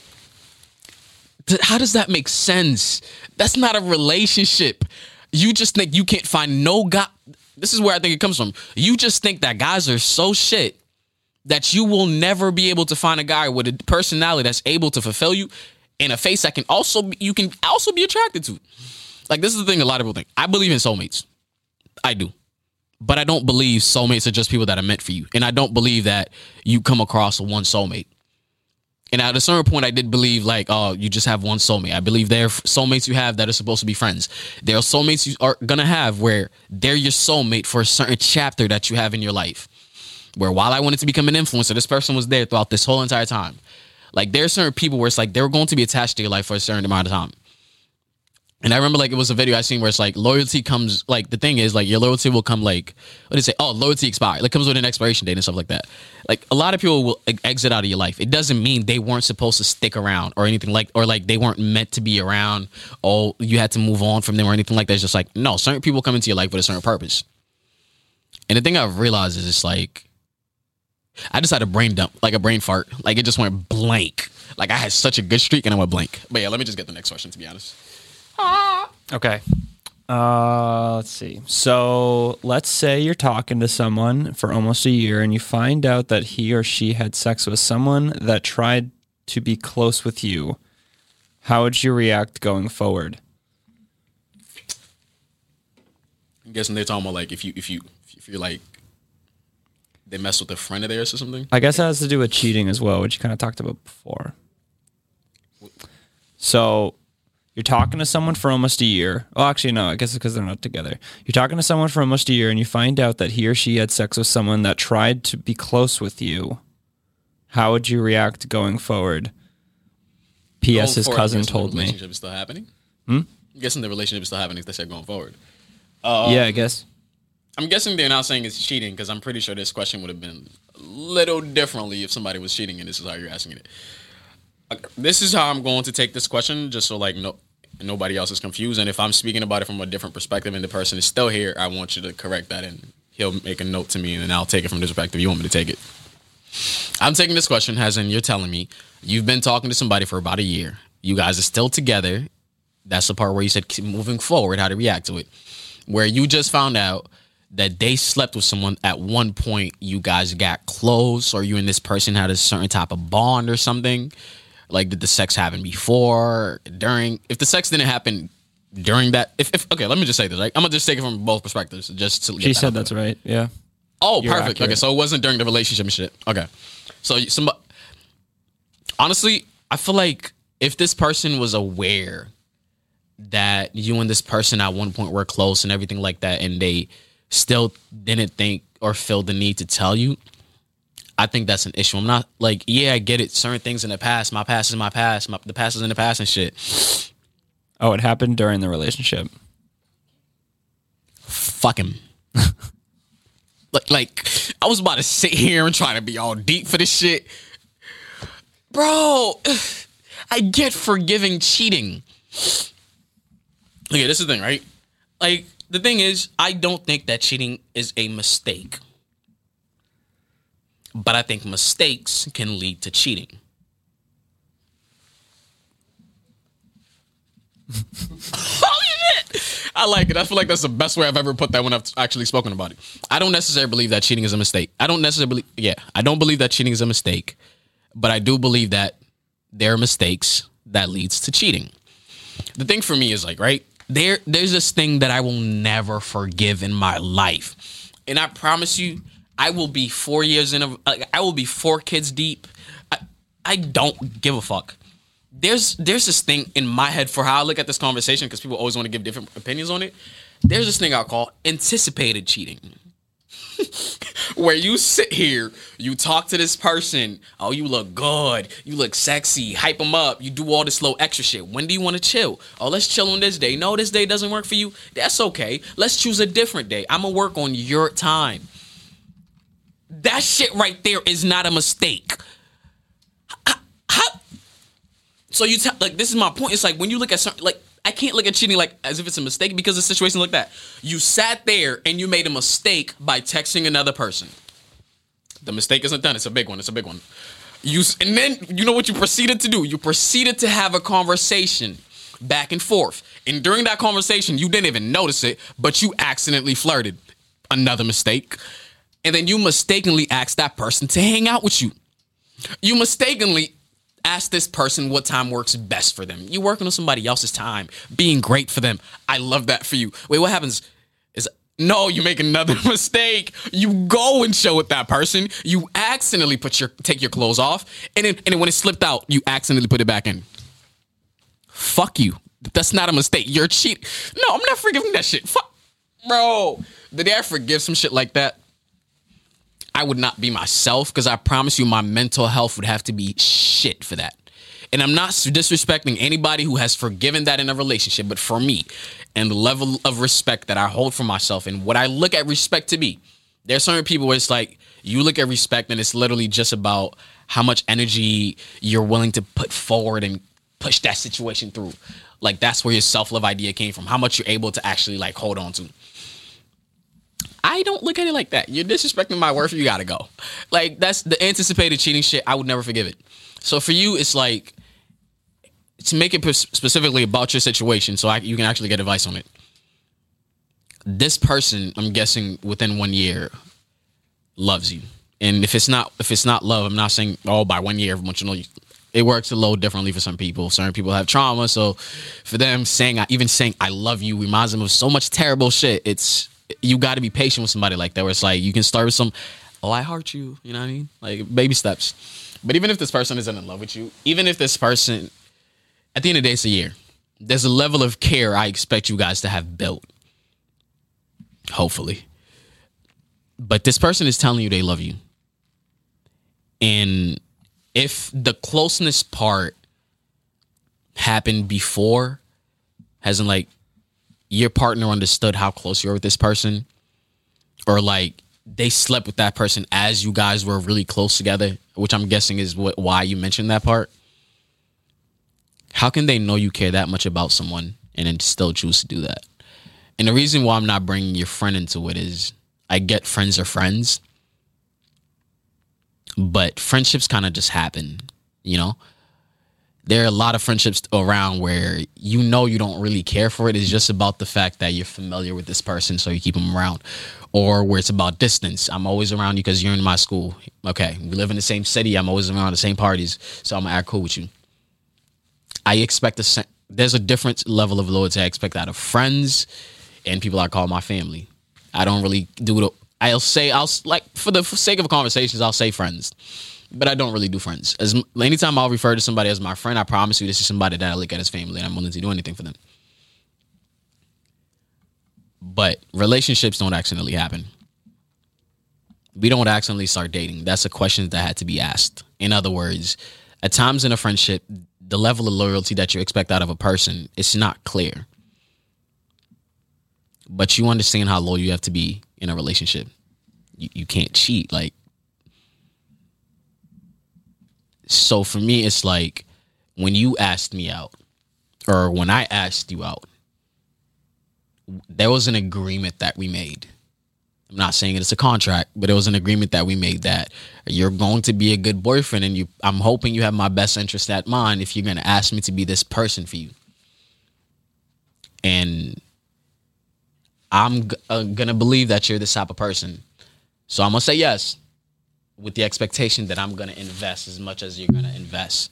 Th- how does that make sense? That's not a relationship. You just think you can't find no guy. This is where I think it comes from. You just think that guys are so shit that you will never be able to find a guy with a personality that's able to fulfill you in a face that can also you can also be attracted to. Like this is the thing a lot of people think. I believe in soulmates. I do. But I don't believe soulmates are just people that are meant for you. And I don't believe that you come across one soulmate. And at a certain point, I did believe like, oh, you just have one soulmate. I believe there are soulmates you have that are supposed to be friends. There are soulmates you are gonna have where they're your soulmate for a certain chapter that you have in your life. Where while I wanted to become an influencer, this person was there throughout this whole entire time. Like there are certain people where it's like they're going to be attached to your life for a certain amount of time. And I remember like it was a video I seen where it's like loyalty comes like the thing is like your loyalty will come like what do you say? Oh, loyalty expired. Like comes with an expiration date and stuff like that. Like a lot of people will exit out of your life. It doesn't mean they weren't supposed to stick around or anything like or like they weren't meant to be around. Oh, you had to move on from them or anything like that. It's just like no, certain people come into your life with a certain purpose. And the thing I've realized is it's like I just had a brain dump, like a brain fart. Like it just went blank. Like I had such a good streak and I went blank. But yeah, let me just get the next question to be honest. Okay. Uh, let's see. So let's say you're talking to someone for almost a year and you find out that he or she had sex with someone that tried to be close with you. How would you react going forward? I'm guessing they're talking about like if you if you if you're like they mess with a friend of theirs or something. I guess it has to do with cheating as well, which you kind of talked about before. So you're talking to someone for almost a year. Oh, actually, no, I guess it's because they're not together. You're talking to someone for almost a year and you find out that he or she had sex with someone that tried to be close with you. How would you react going forward? P.S. His cousin told the me. relationship is still happening. Hmm? I'm guessing the relationship is still happening. They said going forward. Uh, yeah, I guess. I'm guessing they're not saying it's cheating because I'm pretty sure this question would have been a little differently if somebody was cheating and this is how you're asking it. This is how I'm going to take this question, just so like no nobody else is confused. And if I'm speaking about it from a different perspective and the person is still here, I want you to correct that and he'll make a note to me and then I'll take it from this perspective. You want me to take it? I'm taking this question as in you're telling me you've been talking to somebody for about a year. You guys are still together. That's the part where you said keep moving forward, how to react to it. Where you just found out that they slept with someone at one point, you guys got close, or you and this person had a certain type of bond or something. Like, did the sex happen before, during? If the sex didn't happen during that, if, if okay, let me just say this. Right? I'm gonna just take it from both perspectives, just to. She said that's right. Yeah. Oh, You're perfect. accurate. Okay, so it wasn't during the relationship and shit. Okay, so some. Honestly, I feel like if this person was aware that you and this person at one point were close and everything like that, and they still didn't think or feel the need to tell you, I think that's an issue. I'm not like, yeah, I get it. Certain things in the past, my past is my past. My, the past is in the past and shit. Oh, it happened during the relationship. fuck him. like, like I was about to sit here and try to be all deep for this shit, bro. I get forgiving cheating. Okay, this is the thing, right? Like the thing is, I don't think that cheating is a mistake, but I think mistakes can lead to cheating. Holy shit! I like it. I feel like that's the best way I've ever put that when I've actually spoken about it. I don't necessarily believe that cheating is a mistake. I don't necessarily yeah, I don't believe that cheating is a mistake, but I do believe that there are mistakes that leads to cheating. The thing for me is like, right? There there's this thing that I will never forgive in my life. And I promise you, I will be 4 years in a I will be 4 kids deep. I I don't give a fuck there's there's this thing in my head for how I look at this conversation because people always want to give different opinions on it. There's this thing I call anticipated cheating. Where you sit here, you talk to this person, oh, you look good, you look sexy, hype them up, you do all this low extra shit. When do you want to chill? Oh, let's chill on this day. No, this day doesn't work for you. That's okay. Let's choose a different day. I'm gonna work on your time. That shit right there is not a mistake. How, so you tell like this is my point. It's like when you look at something like I can't look at cheating like as if it's a mistake because of situations like that. You sat there and you made a mistake by texting another person. The mistake isn't done. It's a big one. It's a big one. You and then you know what you proceeded to do? You proceeded to have a conversation back and forth. And during that conversation, you didn't even notice it, but you accidentally flirted. Another mistake. And then you mistakenly asked that person to hang out with you you mistakenly ask this person what time works best for them. You working on somebody else's time, being great for them. I love that for you. Wait, what happens is no, you make another mistake. You go and show it that person. You accidentally put your take your clothes off, and then and then when it slipped out, you accidentally put it back in. Fuck you. That's not a mistake. You're a cheat. No, I'm not forgiving that shit. Fuck, bro. Did I forgive some shit like that? I would not be myself because I promise you my mental health would have to be shit for that. And I'm not disrespecting anybody who has forgiven that in a relationship, but for me and the level of respect that I hold for myself and what I look at respect to be, there's certain people where it's like you look at respect and it's literally just about how much energy you're willing to put forward and push that situation through. Like that's where your self love idea came from. How much you're able to actually like hold on to. I don't look at it like that. You're disrespecting my worth. You gotta go. Like that's the anticipated cheating shit. I would never forgive it. So for you, it's like to make it specifically about your situation, so I, you can actually get advice on it. This person, I'm guessing, within one year, loves you. And if it's not, if it's not love, I'm not saying oh by one year, everyone should know you. It works a little differently for some people. Certain people have trauma, so for them, saying even saying I love you reminds them of so much terrible shit. It's you got to be patient with somebody like that. Where it's like you can start with some, oh I heart you, you know what I mean, like baby steps. But even if this person isn't in love with you, even if this person, at the end of the day, it's a year. There's a level of care I expect you guys to have built. Hopefully. But this person is telling you they love you. And if the closeness part happened before, hasn't like your partner understood how close you are with this person, or like they slept with that person as you guys were really close together, which I'm guessing is what why you mentioned that part. How can they know you care that much about someone and then still choose to do that? And the reason why I'm not bringing your friend into it is I get friends are friends, but friendships kind of just happen, you know? There are a lot of friendships around where you know you don't really care for it. It's just about the fact that you're familiar with this person, so you keep them around. Or where it's about distance. I'm always around you because you're in my school. Okay, we live in the same city. I'm always around the same parties, so I'm gonna act cool with you. I expect a there's a different level of loyalty I expect out of friends and people I call my family. I don't really do the. I'll say I'll like for the sake of conversations I'll say friends but I don't really do friends. As anytime I'll refer to somebody as my friend, I promise you this is somebody that I look at as family and I'm willing to do anything for them. But relationships don't accidentally happen. We don't accidentally start dating. That's a question that had to be asked. In other words, at times in a friendship, the level of loyalty that you expect out of a person it's not clear. But you understand how loyal you have to be in a relationship. You, you can't cheat. Like so for me, it's like when you asked me out, or when I asked you out, there was an agreement that we made. I'm not saying it's a contract, but it was an agreement that we made that you're going to be a good boyfriend, and you. I'm hoping you have my best interest at mind if you're going to ask me to be this person for you. And I'm g- uh, gonna believe that you're this type of person, so I'm gonna say yes with the expectation that I'm going to invest as much as you're going to invest.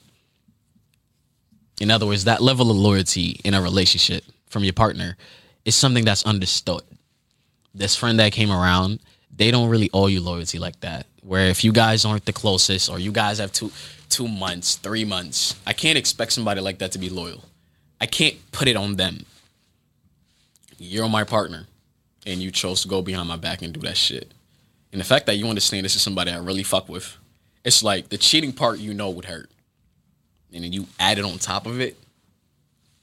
In other words, that level of loyalty in a relationship from your partner is something that's understood. This friend that came around, they don't really owe you loyalty like that. Where if you guys aren't the closest or you guys have two two months, three months, I can't expect somebody like that to be loyal. I can't put it on them. You're my partner and you chose to go behind my back and do that shit. And the fact that you understand this is somebody I really fuck with, it's like the cheating part you know would hurt. And then you add it on top of it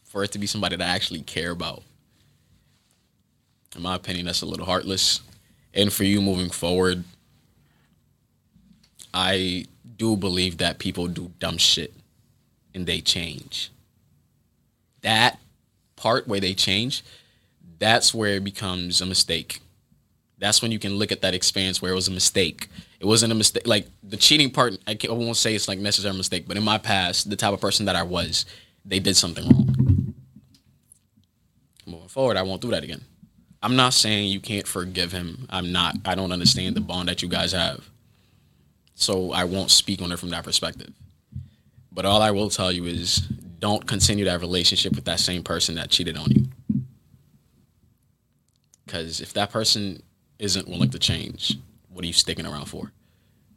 for it to be somebody that I actually care about. In my opinion, that's a little heartless. And for you moving forward, I do believe that people do dumb shit and they change. That part where they change, that's where it becomes a mistake that's when you can look at that experience where it was a mistake. It wasn't a mistake. Like the cheating part, I, I won't say it's like necessary mistake, but in my past, the type of person that I was, they did something wrong. Moving forward, I won't do that again. I'm not saying you can't forgive him. I'm not. I don't understand the bond that you guys have. So I won't speak on it from that perspective. But all I will tell you is don't continue that relationship with that same person that cheated on you. Because if that person isn't willing to change, what are you sticking around for?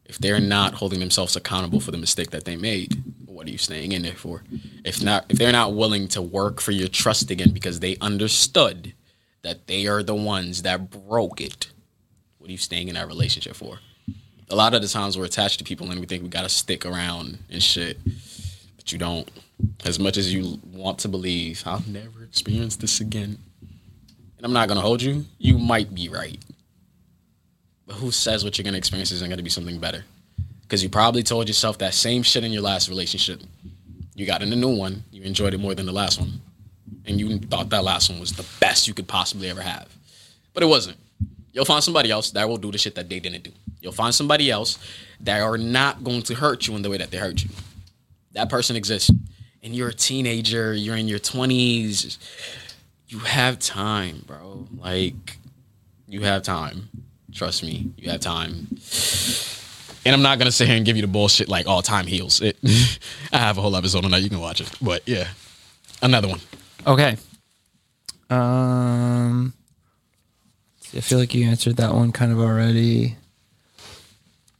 If they're not holding themselves accountable for the mistake that they made, what are you staying in there for? If not, if they're not willing to work for your trust again because they understood that they are the ones that broke it, what are you staying in that relationship for? A lot of the times we're attached to people and we think we gotta stick around and shit, but you don't. As much as you want to believe, I'll never experience this again. And I'm not gonna hold you. You might be right. But who says what you're gonna experience isn't gonna be something better? Because you probably told yourself that same shit in your last relationship. You got in a new one, you enjoyed it more than the last one. And you thought that last one was the best you could possibly ever have. But it wasn't. You'll find somebody else that will do the shit that they didn't do. You'll find somebody else that are not going to hurt you in the way that they hurt you. That person exists. And you're a teenager, you're in your 20s. You have time, bro. Like, you have time. Trust me, you have time. And I'm not gonna sit here and give you the bullshit like all time heals. It, I have a whole episode on that. You can watch it. But yeah, another one. Okay. Um, I feel like you answered that one kind of already.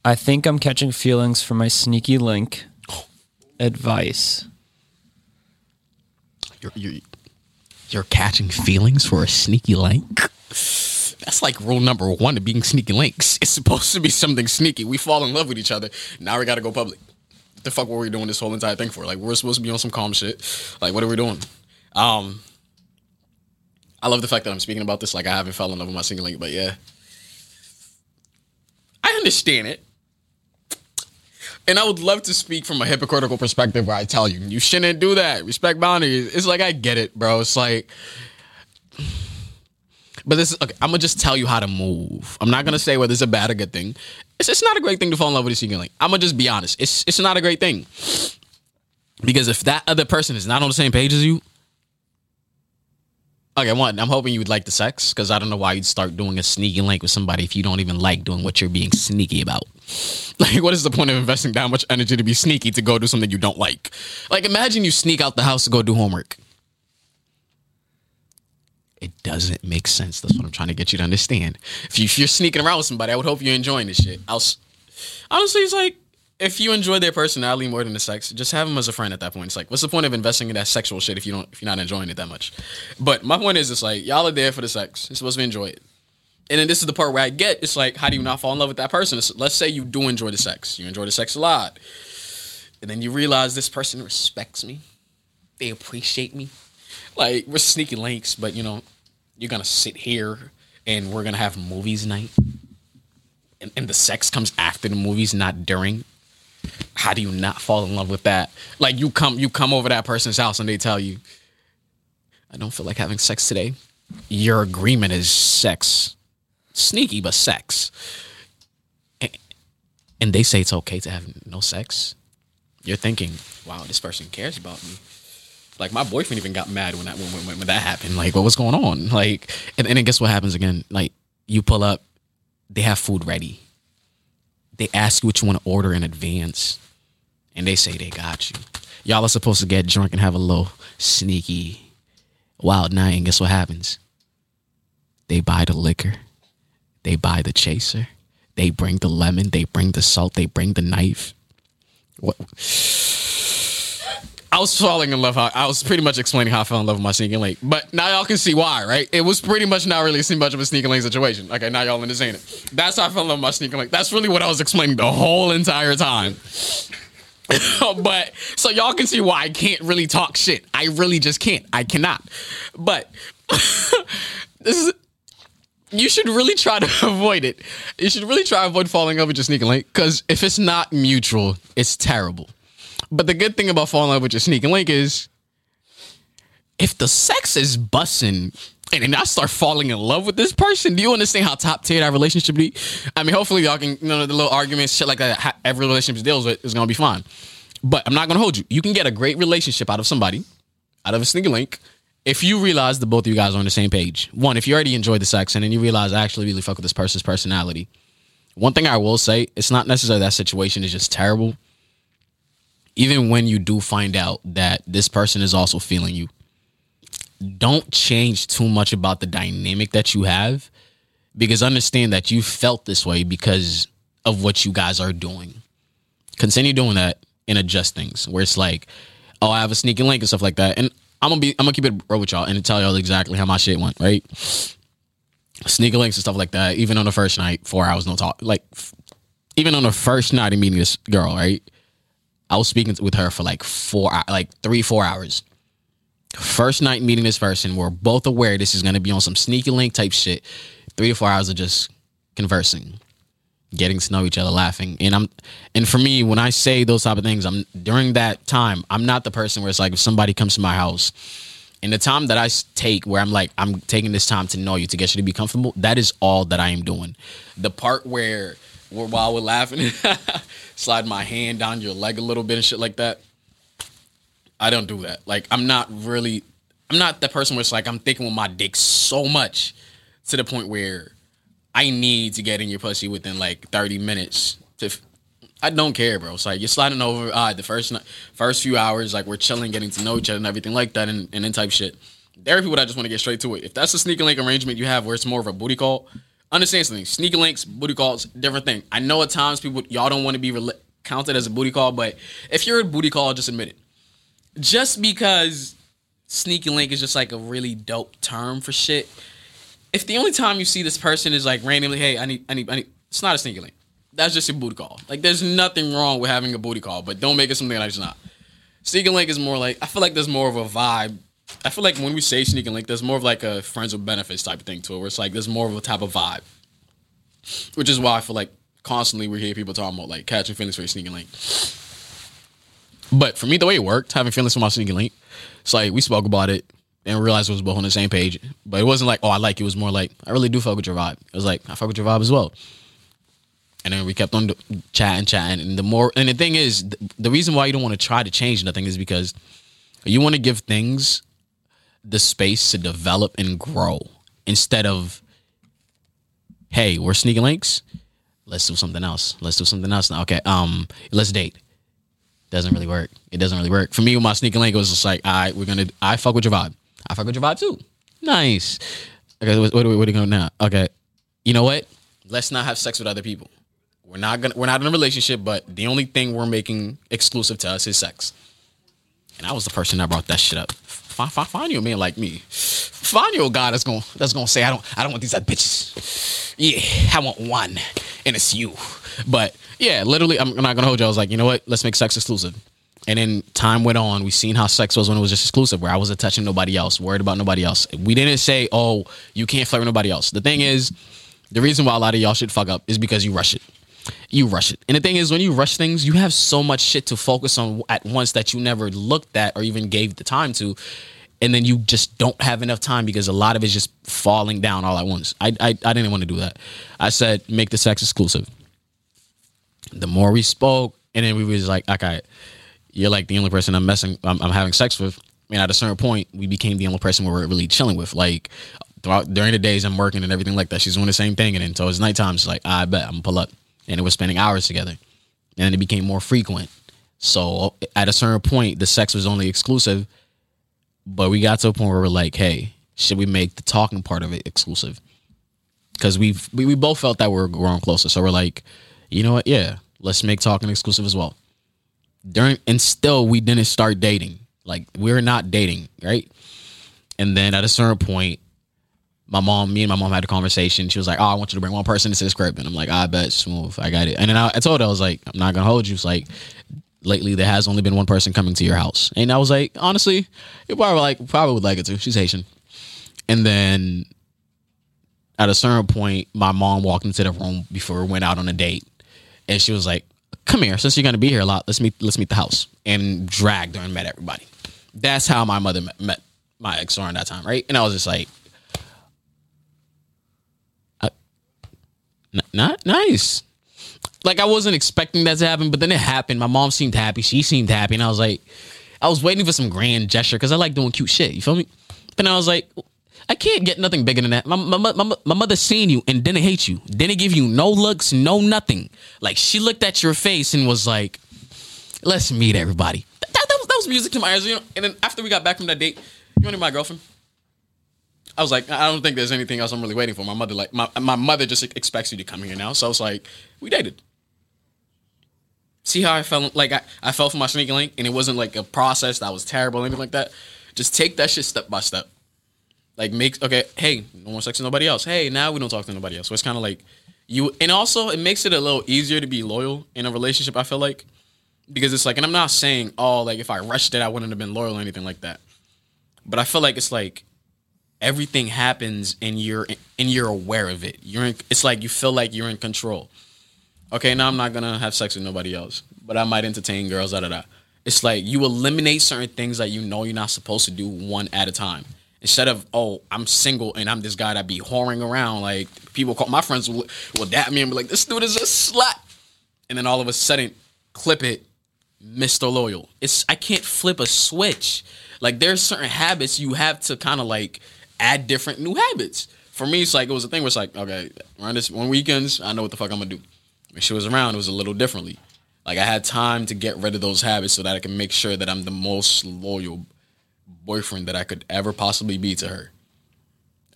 I think I'm catching feelings for my sneaky link. Advice. You're you're, you're catching feelings for a sneaky link. That's like rule number one of being sneaky links. It's supposed to be something sneaky. We fall in love with each other. Now we got to go public. What the fuck were we doing this whole entire thing for? Like we're supposed to be on some calm shit. Like what are we doing? Um, I love the fact that I'm speaking about this. Like I haven't fallen in love with my single link, but yeah, I understand it. And I would love to speak from a hypocritical perspective where I tell you, you shouldn't do that. Respect boundaries. It's like I get it, bro. It's like but this is okay, I'm gonna just tell you how to move. I'm not gonna say whether it's a bad or good thing. It's it's not a great thing to fall in love with a single link. I'm gonna just be honest. It's it's not a great thing. Because if that other person is not on the same page as you, okay, one, I'm hoping you would like the sex because I don't know why you'd start doing a sneaky link with somebody if you don't even like doing what you're being sneaky about. Like, what is the point of investing that much energy to be sneaky to go do something you don't like? Like, imagine you sneak out the house to go do homework. It doesn't make sense. That's what I'm trying to get you to understand. If, you, are sneaking around with somebody, I would hope you're enjoying this shit. I'll, honestly, it's like if you enjoy their personality more than the sex, just have them as a friend at that point. It's like, what's the point of investing in that sexual shit if you don't if you're not enjoying it that much? But my point is, it's like y'all are there for the sex. You're supposed to enjoy it. And then this is the part where I get it's like, how do you not fall in love with that person? It's, let's say you do enjoy the sex. You enjoy the sex a lot. And then you realize this person respects me. They appreciate me. Like, we're sneaky links, but you know, you're gonna sit here and we're gonna have movies night. And, and the sex comes after the movies, not during how do you not fall in love with that? Like you come you come over that person's house and they tell you, I don't feel like having sex today. Your agreement is sex. Sneaky, but sex. And they say it's okay to have no sex. You're thinking, wow, this person cares about me. Like my boyfriend even got mad when that when, when, when that happened. Like, what was going on? Like, and, and then guess what happens again? Like, you pull up, they have food ready they ask you what you want to order in advance, and they say they got you. Y'all are supposed to get drunk and have a little sneaky wild night, and guess what happens? They buy the liquor, they buy the chaser, they bring the lemon, they bring the salt, they bring the knife. What? I was falling in love. I was pretty much explaining how I fell in love with my sneaking link. But now y'all can see why, right? It was pretty much not really much of a sneaking link situation. Okay, now y'all understand it. That's how I fell in love with my sneaking link. That's really what I was explaining the whole entire time. but so y'all can see why I can't really talk shit. I really just can't. I cannot. But this is you should really try to avoid it. You should really try to avoid falling with your sneaking link because if it's not mutual, it's terrible. But the good thing about falling in love with your sneaking link is if the sex is bussing and then I start falling in love with this person, do you understand how top tier that relationship be? I mean, hopefully y'all can, you know, the little arguments, shit like that, every relationship deals with is gonna be fine. But I'm not gonna hold you. You can get a great relationship out of somebody, out of a sneaking link, if you realize that both of you guys are on the same page. One, if you already enjoy the sex and then you realize I actually really fuck with this person's personality. One thing I will say, it's not necessarily that situation is just terrible even when you do find out that this person is also feeling you, don't change too much about the dynamic that you have because understand that you felt this way because of what you guys are doing. Continue doing that and adjust things where it's like, oh, I have a sneaking link and stuff like that. And I'm gonna be I'm gonna keep it real with y'all and tell y'all exactly how my shit went, right? Sneaking links and stuff like that. Even on the first night, four hours no talk. Like even on the first night of meeting this girl, right? I was speaking with her for like four, like three, four hours. First night meeting this person, we're both aware this is going to be on some sneaky link type shit. Three to four hours of just conversing, getting to know each other, laughing. And I'm, and for me, when I say those type of things, I'm during that time, I'm not the person where it's like if somebody comes to my house, and the time that I take where I'm like I'm taking this time to know you to get you to be comfortable, that is all that I am doing. The part where while we're laughing, slide my hand down your leg a little bit and shit like that. I don't do that. Like I'm not really I'm not the person where it's like I'm thinking with my dick so much to the point where I need to get in your pussy within like 30 minutes to I don't care, bro. It's like you're sliding over uh, the first first few hours, like we're chilling, getting to know each other and everything like that and, and then type shit. There are people that just want to get straight to it. If that's a sneaking link arrangement you have where it's more of a booty call, understand something. Sneaky links, booty calls, different thing. I know at times people y'all don't want to be re- counted as a booty call, but if you're a booty call, just admit it. Just because sneaky link is just like a really dope term for shit. If the only time you see this person is like randomly, hey, I need, I need, I need, it's not a sneaky link. That's just a booty call. Like, there's nothing wrong with having a booty call, but don't make it something that it's not. Sneaky link is more like I feel like there's more of a vibe I feel like when we say sneaking link, there's more of like a friends with benefits type of thing to it, where it's like there's more of a type of vibe, which is why I feel like constantly we hear people talking about like catching feelings for your sneaking link. But for me, the way it worked, having feelings for my sneaking link, it's like we spoke about it and realized we was both on the same page. But it wasn't like, oh, I like you. It was more like, I really do fuck with your vibe. It was like, I fuck with your vibe as well. And then we kept on chatting, chatting, and the more and the thing is, the reason why you don't want to try to change nothing is because you want to give things the space to develop and grow instead of, hey, we're sneaking links, let's do something else. Let's do something else now. Okay, um, let's date. Doesn't really work. It doesn't really work for me. With my sneaking link, it was just like, all right, we're gonna. I fuck with your vibe. I fuck with your vibe too. Nice. Okay, what, what, what are we going now? Okay, you know what? Let's not have sex with other people. We're not gonna. We're not in a relationship, but the only thing we're making exclusive to us is sex. And I was the person that brought that shit up. Find, find, find you a man like me. Find you a guy that's gonna that's gonna say I don't I don't want these other bitches. Yeah, I want one, and it's you. But yeah, literally, I'm not gonna hold you. I was like, you know what? Let's make sex exclusive. And then time went on. We seen how sex was when it was just exclusive, where I wasn't touching nobody else, worried about nobody else. We didn't say, oh, you can't flirt with nobody else. The thing is, the reason why a lot of y'all should fuck up is because you rush it. You rush it. And the thing is, when you rush things, you have so much shit to focus on at once that you never looked at or even gave the time to. And then you just don't have enough time because a lot of it's just falling down all at once. I, I, I didn't want to do that. I said, make the sex exclusive. The more we spoke, and then we was like, okay, you're like the only person I'm messing, I'm, I'm having sex with. And at a certain point, we became the only person we were really chilling with. Like throughout during the days, I'm working and everything like that. She's doing the same thing, and then so it's nighttime. She's like, ah, I bet I'm gonna pull up, and it was spending hours together, and then it became more frequent. So at a certain point, the sex was only exclusive, but we got to a point where we're like, hey, should we make the talking part of it exclusive? Because we we both felt that we are growing closer. So we're like, you know what? Yeah, let's make talking exclusive as well. During and still we didn't start dating. Like we're not dating, right? And then at a certain point, my mom, me and my mom had a conversation. She was like, "Oh, I want you to bring one person to this group," and I'm like, ah, "I bet, smooth, I got it." And then I, I told her, I was like, "I'm not gonna hold you." It's like, lately there has only been one person coming to your house, and I was like, honestly, you probably like probably would like it too. She's Haitian, and then at a certain point, my mom walked into the room before we went out on a date, and she was like, "Come here, since you're gonna be here a lot, let's meet let's meet the house," and dragged her and met everybody. That's how my mother met, met my ex around that time, right? And I was just like, uh, n- not nice. Like I wasn't expecting that to happen, but then it happened. My mom seemed happy. She seemed happy, and I was like, I was waiting for some grand gesture because I like doing cute shit. You feel me? But I was like, I can't get nothing bigger than that. My, my, my, my mother seen you and didn't hate you, didn't give you no looks, no nothing. Like she looked at your face and was like, "Let's meet everybody." That, that, that was, that was music to my ears. You know? And then after we got back from that date, you want to my girlfriend? I was like, I don't think there's anything else I'm really waiting for. My mother, like, my, my mother just expects you to come here now. So I was like, we dated. See how I felt? Like, I, I fell for my sneaking link, and it wasn't like a process that was terrible or anything like that. Just take that shit step by step. Like, make, okay, hey, no more sex with nobody else. Hey, now we don't talk to nobody else. So it's kind of like you, and also it makes it a little easier to be loyal in a relationship, I feel like. Because it's like, and I'm not saying, oh, like if I rushed it, I wouldn't have been loyal or anything like that. But I feel like it's like, everything happens and you're and you're aware of it. You're in, it's like you feel like you're in control. Okay, now I'm not gonna have sex with nobody else, but I might entertain girls. Da da da. It's like you eliminate certain things that you know you're not supposed to do one at a time. Instead of oh I'm single and I'm this guy that be whoring around like people call my friends will, will dap me and be like this dude is a slut, and then all of a sudden clip it, Mr. Loyal. It's I can't flip a switch. Like there's certain habits you have to kind of like add different new habits. For me, it's like it was a thing where it's like, okay, around this one weekends, I know what the fuck I'm gonna do. When she was around, it was a little differently. Like I had time to get rid of those habits so that I can make sure that I'm the most loyal boyfriend that I could ever possibly be to her.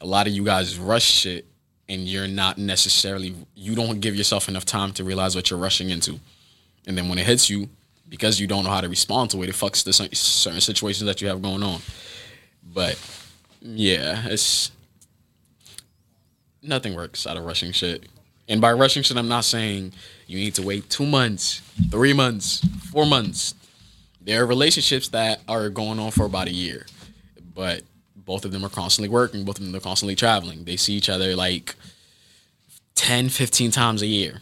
A lot of you guys rush shit and you're not necessarily you don't give yourself enough time to realize what you're rushing into. And then when it hits you, because you don't know how to respond to it, it fucks the certain situations that you have going on. But yeah, it's nothing works out of rushing shit. And by rushing shit, I'm not saying you need to wait two months, three months, four months. There are relationships that are going on for about a year, but both of them are constantly working, both of them are constantly traveling. They see each other like 10, 15 times a year.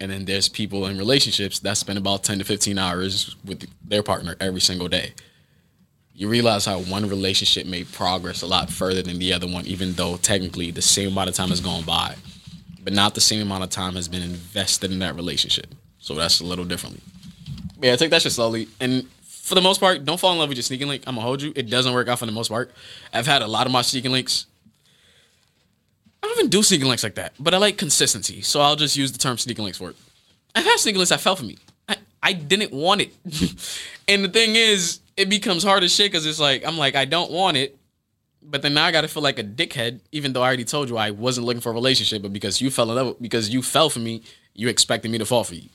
And then there's people in relationships that spend about 10 to 15 hours with their partner every single day you realize how one relationship made progress a lot further than the other one, even though technically the same amount of time has gone by. but not the same amount of time has been invested in that relationship. So that's a little differently. But yeah, take that shit slowly. And for the most part, don't fall in love with your sneaking link. I'm gonna hold you. It doesn't work out for the most part. I've had a lot of my sneaking links. I don't even do sneaking links like that, but I like consistency. So I'll just use the term sneaking links for it. I've had sneaking links that fell for me. I, I didn't want it. and the thing is, it becomes hard as shit because it's like, I'm like, I don't want it. But then now I gotta feel like a dickhead, even though I already told you I wasn't looking for a relationship, but because you fell in love, because you fell for me, you expected me to fall for you.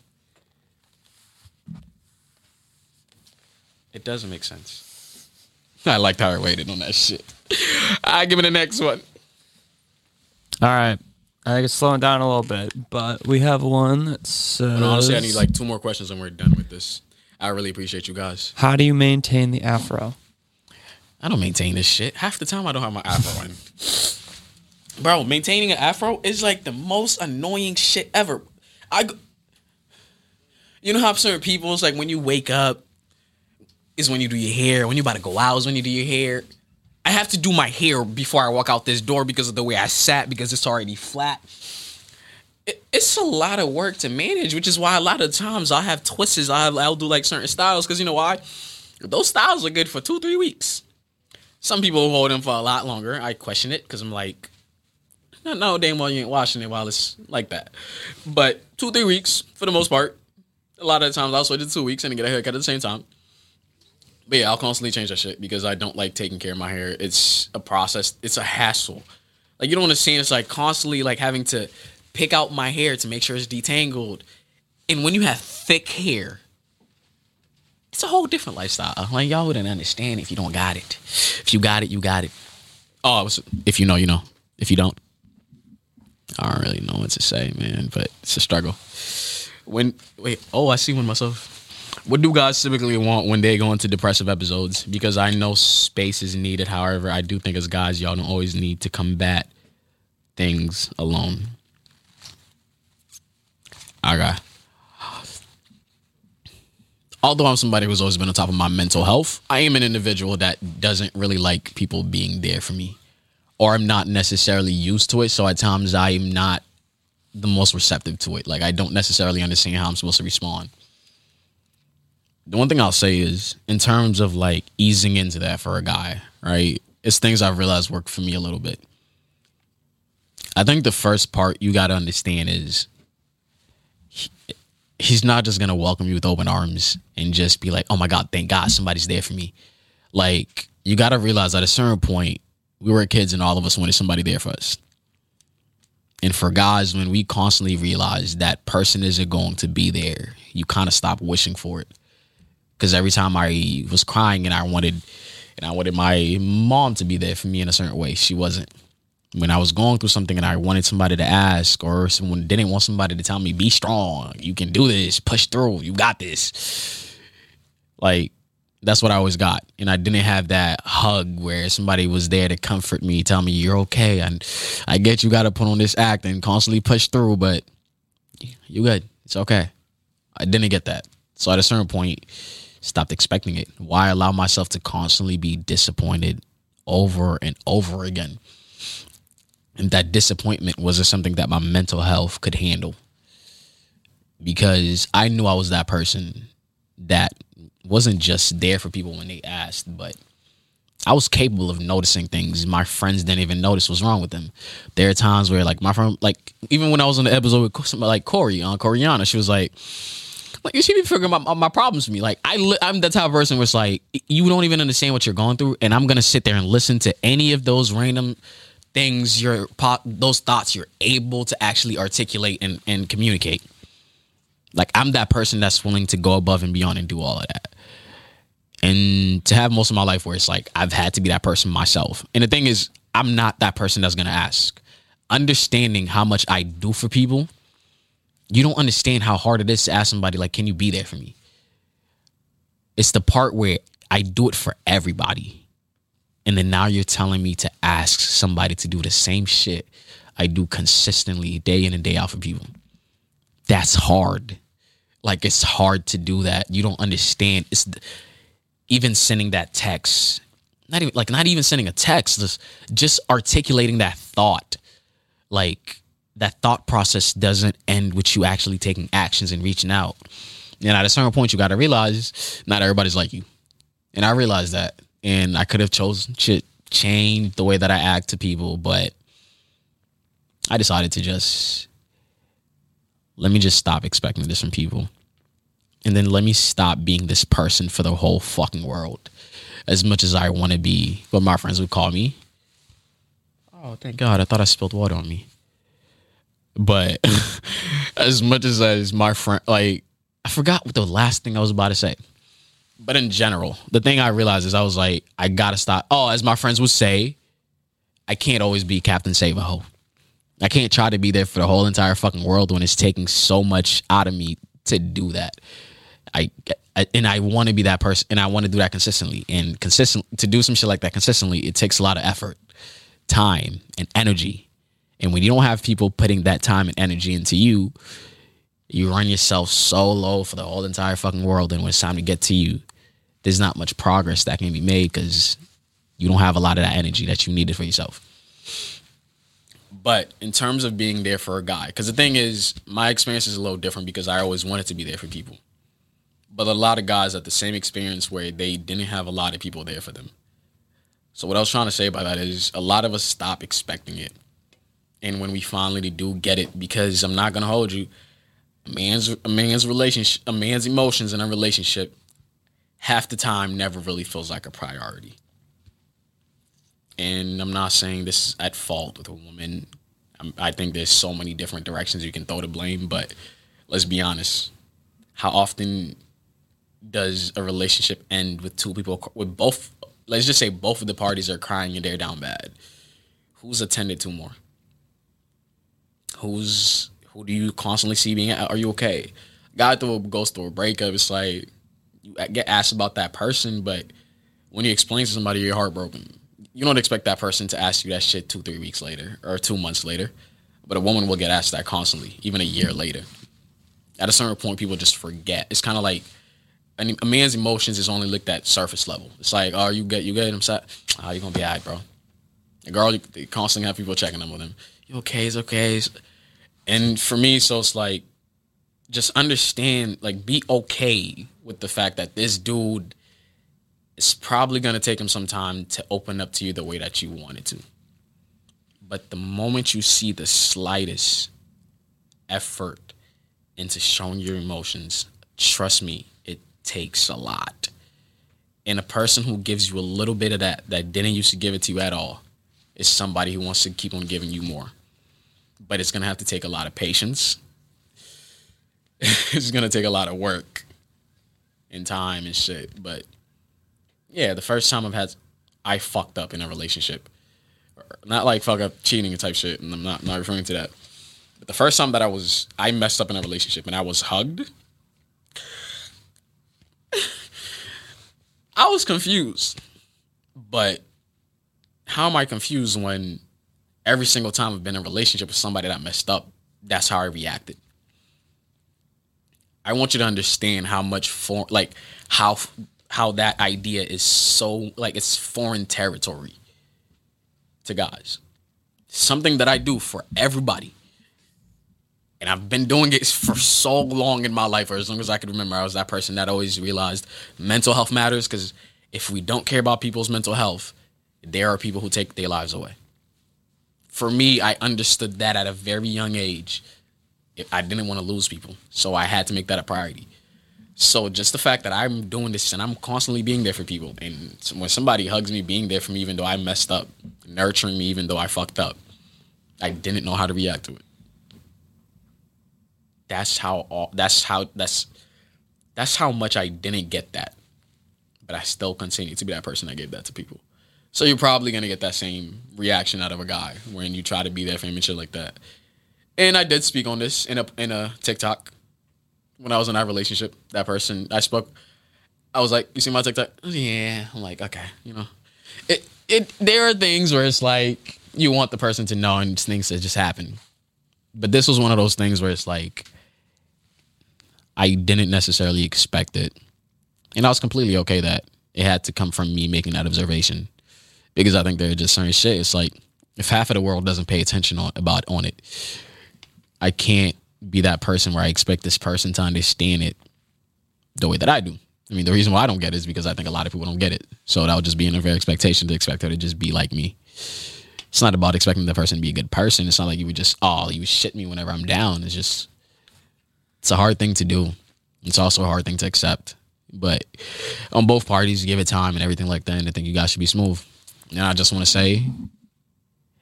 It doesn't make sense. I liked how I waited on that shit. I give it the next one. All right. I think it's slowing down a little bit, but we have one that says. But honestly, I need like two more questions and we're done with this. I really appreciate you guys. How do you maintain the afro? I don't maintain this shit. Half the time I don't have my afro in. Bro, maintaining an afro is like the most annoying shit ever. I, you know how certain people, it's like when you wake up, is when you do your hair. When you about to go out, is when you do your hair. I have to do my hair before I walk out this door because of the way I sat because it's already flat. It- It's a lot of work to manage, which is why a lot of times I'll have twists. I'll, I'll do like certain styles because you know why? Those styles are good for two, three weeks. Some people hold them for a lot longer. I question it because I'm like, no, no, damn well you ain't washing it while it's like that. But two, three weeks for the most part. A lot of times I'll switch to two weeks and get a haircut at the same time. But yeah, I'll constantly change that shit because I don't like taking care of my hair. It's a process. It's a hassle. Like you don't understand. It's like constantly like having to pick out my hair to make sure it's detangled. And when you have thick hair, it's a whole different lifestyle. Like y'all wouldn't understand if you don't got it. If you got it, you got it. Oh, if you know, you know. If you don't, I don't really know what to say, man. But it's a struggle. When wait, oh, I see one myself. What do guys typically want when they go into depressive episodes? Because I know space is needed. However, I do think as guys, y'all don't always need to combat things alone. Okay. Although I'm somebody who's always been on top of my mental health, I am an individual that doesn't really like people being there for me. Or I'm not necessarily used to it. So at times I am not the most receptive to it. Like I don't necessarily understand how I'm supposed to respond. The one thing I'll say is in terms of like easing into that for a guy, right? It's things I've realized work for me a little bit. I think the first part you got to understand is he's not just to welcome you with open arms and just be like, "Oh my god, thank God somebody's there for me." Like you got to realize at a certain point we were kids and all of us wanted somebody there for us. And for guys, when we constantly realize that person isn't going to be there, you kind of stop wishing for it. Because every time I was crying and I wanted, and I wanted my mom to be there for me in a certain way, she wasn't. When I was going through something and I wanted somebody to ask, or someone didn't want somebody to tell me, "Be strong, you can do this, push through, you got this." Like that's what I always got. And I didn't have that hug where somebody was there to comfort me, tell me you're okay. And I get you got to put on this act and constantly push through, but you good. It's okay. I didn't get that. So at a certain point, stopped expecting it. Why allow myself to constantly be disappointed over and over again? And that disappointment wasn't something that my mental health could handle because I knew I was that person that wasn't just there for people when they asked, but I was capable of noticing things my friends didn't even notice was wrong with them. There are times where, like, my friend, like, even when I was on the episode with somebody like Corey on Coriana, she was like, like you should be figuring out my, my problems for me. Like I, li- I'm the type of person where it's like you don't even understand what you're going through, and I'm gonna sit there and listen to any of those random things, your po- those thoughts you're able to actually articulate and, and communicate. Like I'm that person that's willing to go above and beyond and do all of that. And to have most of my life where it's like I've had to be that person myself. And the thing is, I'm not that person that's gonna ask. Understanding how much I do for people, you don't understand how hard it is to ask somebody like, "Can you be there for me?" It's the part where I do it for everybody, and then now you're telling me to ask somebody to do the same shit I do consistently, day in and day out for people. That's hard. Like it's hard to do that. You don't understand. It's even sending that text, not even like not even sending a text, just just articulating that thought. Like that thought process doesn't end with you actually taking actions and reaching out. And at a certain point, you got to realize not everybody's like you. And I realized that. And I could have chosen shit, change the way that I act to people, but I decided to just let me just stop expecting this from people. And then let me stop being this person for the whole fucking world. As much as I want to be what my friends would call me. Oh, thank God. I thought I spilled water on me. But as much as as my friend like I forgot what the last thing I was about to say. But in general, the thing I realized is I was like, I gotta stop. Oh, as my friends would say, I can't always be Captain Save a Ho. I can't try to be there for the whole entire fucking world when it's taking so much out of me to do that. I, I and I want to be that person, and I want to do that consistently. And consistent to do some shit like that consistently, it takes a lot of effort, time, and energy. And when you don't have people putting that time and energy into you, you run yourself so low for the whole entire fucking world. And when it's time to get to you, there's not much progress that can be made because you don't have a lot of that energy that you needed for yourself. But in terms of being there for a guy, because the thing is, my experience is a little different because I always wanted to be there for people. But a lot of guys had the same experience where they didn't have a lot of people there for them. So what I was trying to say by that is a lot of us stop expecting it. And when we finally do get it, because I'm not gonna hold you, a man's a man's relationship a man's emotions in a relationship half the time never really feels like a priority. And I'm not saying this is at fault with a woman. I'm, I think there's so many different directions you can throw the blame, but let's be honest. How often does a relationship end with two people with both? Let's just say both of the parties are crying and they're down bad. Who's attended to more? Who's who do you constantly see being? Are you okay? Guy goes through a breakup. It's like you get asked about that person, but when you explain to somebody you're heartbroken, you don't expect that person to ask you that shit two, three weeks later or two months later. But a woman will get asked that constantly, even a year later. At a certain point, people just forget. It's kind of like a man's emotions is only looked at surface level. It's like, oh, you get you get him set. Oh, ah, you gonna be alright, bro. A girl, you constantly have people checking them with him. You okay? It's okay. And for me, so it's like, just understand, like, be okay with the fact that this dude is probably to take him some time to open up to you the way that you wanted to. But the moment you see the slightest effort into showing your emotions, trust me, it takes a lot. And a person who gives you a little bit of that that didn't used to give it to you at all is somebody who wants to keep on giving you more. But it's to have to take a lot of patience. it's to take a lot of work and time and shit, but yeah, the first time I've had, I fucked up in a relationship. Not like fuck up cheating and type shit, and I'm not not referring to that. But the first time that I was, I messed up in a relationship and I was hugged. I was confused, but how am I confused when every single time I've been in a relationship with somebody that messed up, that's how I reacted. I want you to understand how much for like how how that idea is so like it's foreign territory to guys. Something that I do for everybody. And I've been doing it for so long in my life, or as long as I can remember, I was that person that always realized mental health matters because if we don't care about people's mental health, there are people who take their lives away. For me, I understood that at a very young age. I didn't want to lose people, so I had to make that a priority. So just the fact that I'm doing this and I'm constantly being there for people, and when somebody hugs me, being there for me even though I messed up, nurturing me even though I fucked up, I didn't know how to react to it. That's how all. That's how. That's that's how much I didn't get that, but I still continue to be that person that gave that to people. So you're probably gonna get that same reaction out of a guy when you try to be there for him and shit like that. And I did speak on this in a in a TikTok when I was in that relationship, that person I spoke, I was like, "You see my TikTok?" Yeah, I'm like, okay, you know, it it there are things where it's like you want the person to know and things that just happen, but this was one of those things where it's like I didn't necessarily expect it, and I was completely okay that it had to come from me making that observation because I think there are just certain shit. It's like if half of the world doesn't pay attention on about on it, I can't be that person where I expect this person to understand it the way that I do. I mean, the reason why I don't get it is because I think a lot of people don't get it. So that would just be an unfair expectation to expect her to just be like me. It's not about expecting the person to be a good person. It's not like you would just, oh, you shit me whenever I'm down. It's just, it's a hard thing to do. It's also a hard thing to accept. But on both parties, give it time and everything like that. And I think you guys should be smooth. And I just want to say,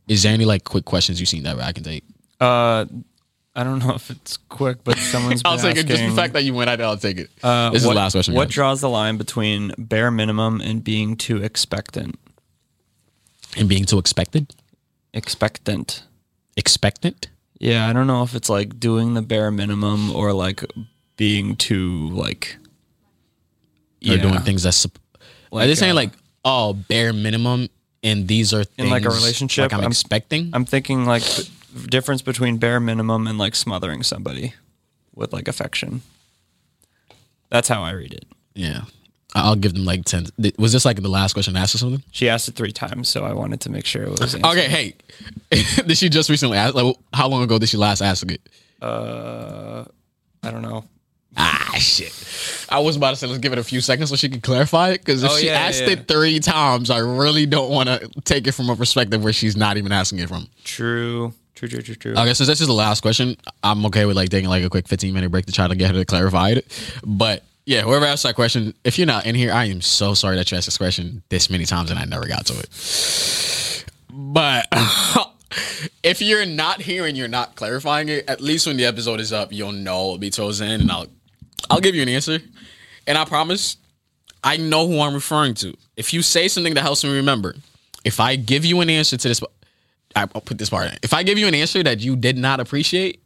is there any like quick questions you've seen that I can take? Uh, I don't know if it's quick, but someone's been I'll take it. Just the fact that you went, I- I'll take it. uh, this is what, the last question. What guys. draws the line between bare minimum and being too expectant? and being too expected, Expectant. expectant. Yeah, I don't know if it's like doing the bare minimum or like being too like Or doing things that's. sup- Like, are they saying uh, like, oh, bare minimum, and these are things In, like, a relationship, like I'm, I'm- expecting? I'm thinking like the difference between bare minimum and like smothering somebody with like affection. That's how I read it. yeah, I'll give them like ten. Was this like the last question I asked or something? She asked it three times, so I wanted to make sure it was answered. Okay, hey, did she just recently ask? Like, how long ago did she last ask it? Uh, I don't know. Ah, shit. I was about to say let's give it a few seconds so she can clarify it. Because if Oh, she yeah, asked yeah. it three times, I really don't want to take it from a perspective where she's not even asking it from. True. True. True. True. True. Okay, so this is the last question. I'm okay with like taking like a quick 15 minute break to try to get it clarified. But yeah, whoever asked that question, if you're not in here, I am so sorry that you asked this question this many times and I never got to it. But if you're not here and you're not clarifying it, at least when the episode is up, you'll know it'll be chosen and I'll I'll give you an answer. And I promise I know who I'm referring to. If you say something that helps me remember, if I give you an answer to this, I'll put this part in. If I give you an answer that you did not appreciate,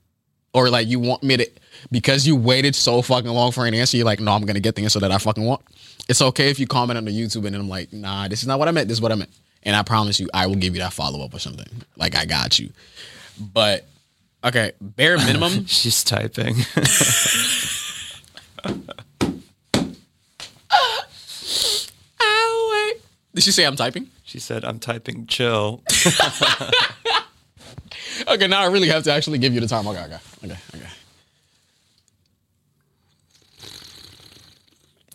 or like you want me to, because you waited so fucking long for an answer, you're like, no, I'm gonna get the answer that I fucking want. It's okay if you comment on the YouTube and I'm like, nah, this is not what I meant. This is what I meant. And I promise you, I will give you that follow up or something. Like I got you. But okay, bare minimum. She's typing. Did she say I'm typing? She said, "I'm typing. Chill." Okay, now I really have to actually give you the time. Okay, okay, okay, okay.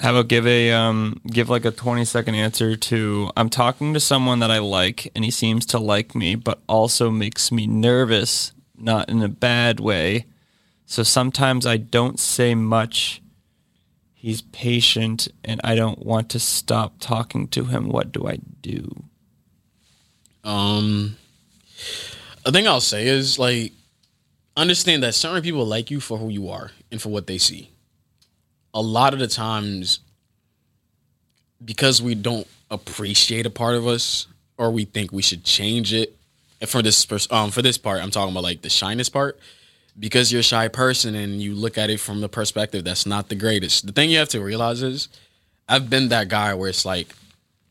How about give a um give like a 20 second answer to I'm talking to someone that I like and he seems to like me but also makes me nervous, not in a bad way. So sometimes I don't say much. He's patient and I don't want to stop talking to him. What do I do? Um, the thing I'll say is like, understand that certain people like you for who you are and for what they see. A lot of the times, because we don't appreciate a part of us, or we think we should change it. And for this, um, for this part, I'm talking about like the shyness part. Because you're a shy person and you look at it from the perspective that's not the greatest. The thing you have to realize is, I've been that guy where it's like,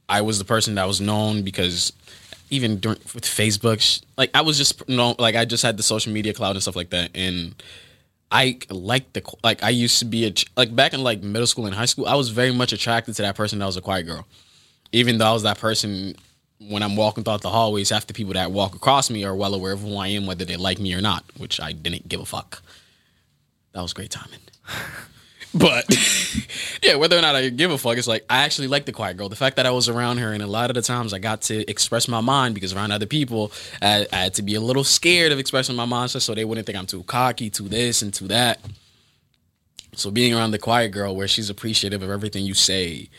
I was the person that was known because even during with Facebook, like I was just known, like I just had the social media cloud and stuff like that, and I like the like I used to be a like back in like middle school and high school, I was very much attracted to that person that was a quiet girl, even though I was that person. When I'm walking throughout the hallways, half the people that walk across me are well aware of who I am, whether they like me or not, which I didn't give a fuck. That was great timing. But yeah, whether or not I give a fuck, it's like I actually like the quiet girl. The fact that I was around her, and a lot of the times I got to express my mind because around other people, I, I had to be a little scared of expressing my mind, so they wouldn't think I'm too cocky, too this and too that. So being around the quiet girl, where she's appreciative of everything you say,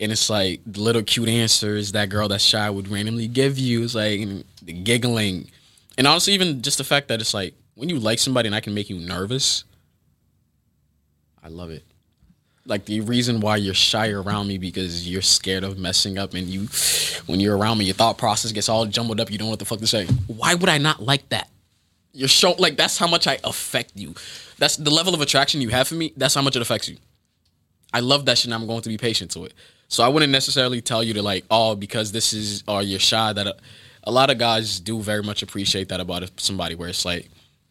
and it's like little cute answers that girl that's shy would randomly give you, is like the giggling, and honestly, even just the fact that it's like when you like somebody and I can make you nervous. I love it. Like the reason why you're shy around me because you're scared of messing up, and you, when you're around me, your thought process gets all jumbled up. You don't know what the fuck to say. Why would I not like that? You're show like that's how much I affect you. That's the level of attraction you have for me. That's how much it affects you. I love that shit. and I'm going to be patient to it. So I wouldn't necessarily tell you to like, oh, because this is or you're shy. That a, a lot of guys do very much appreciate that about somebody, where it's like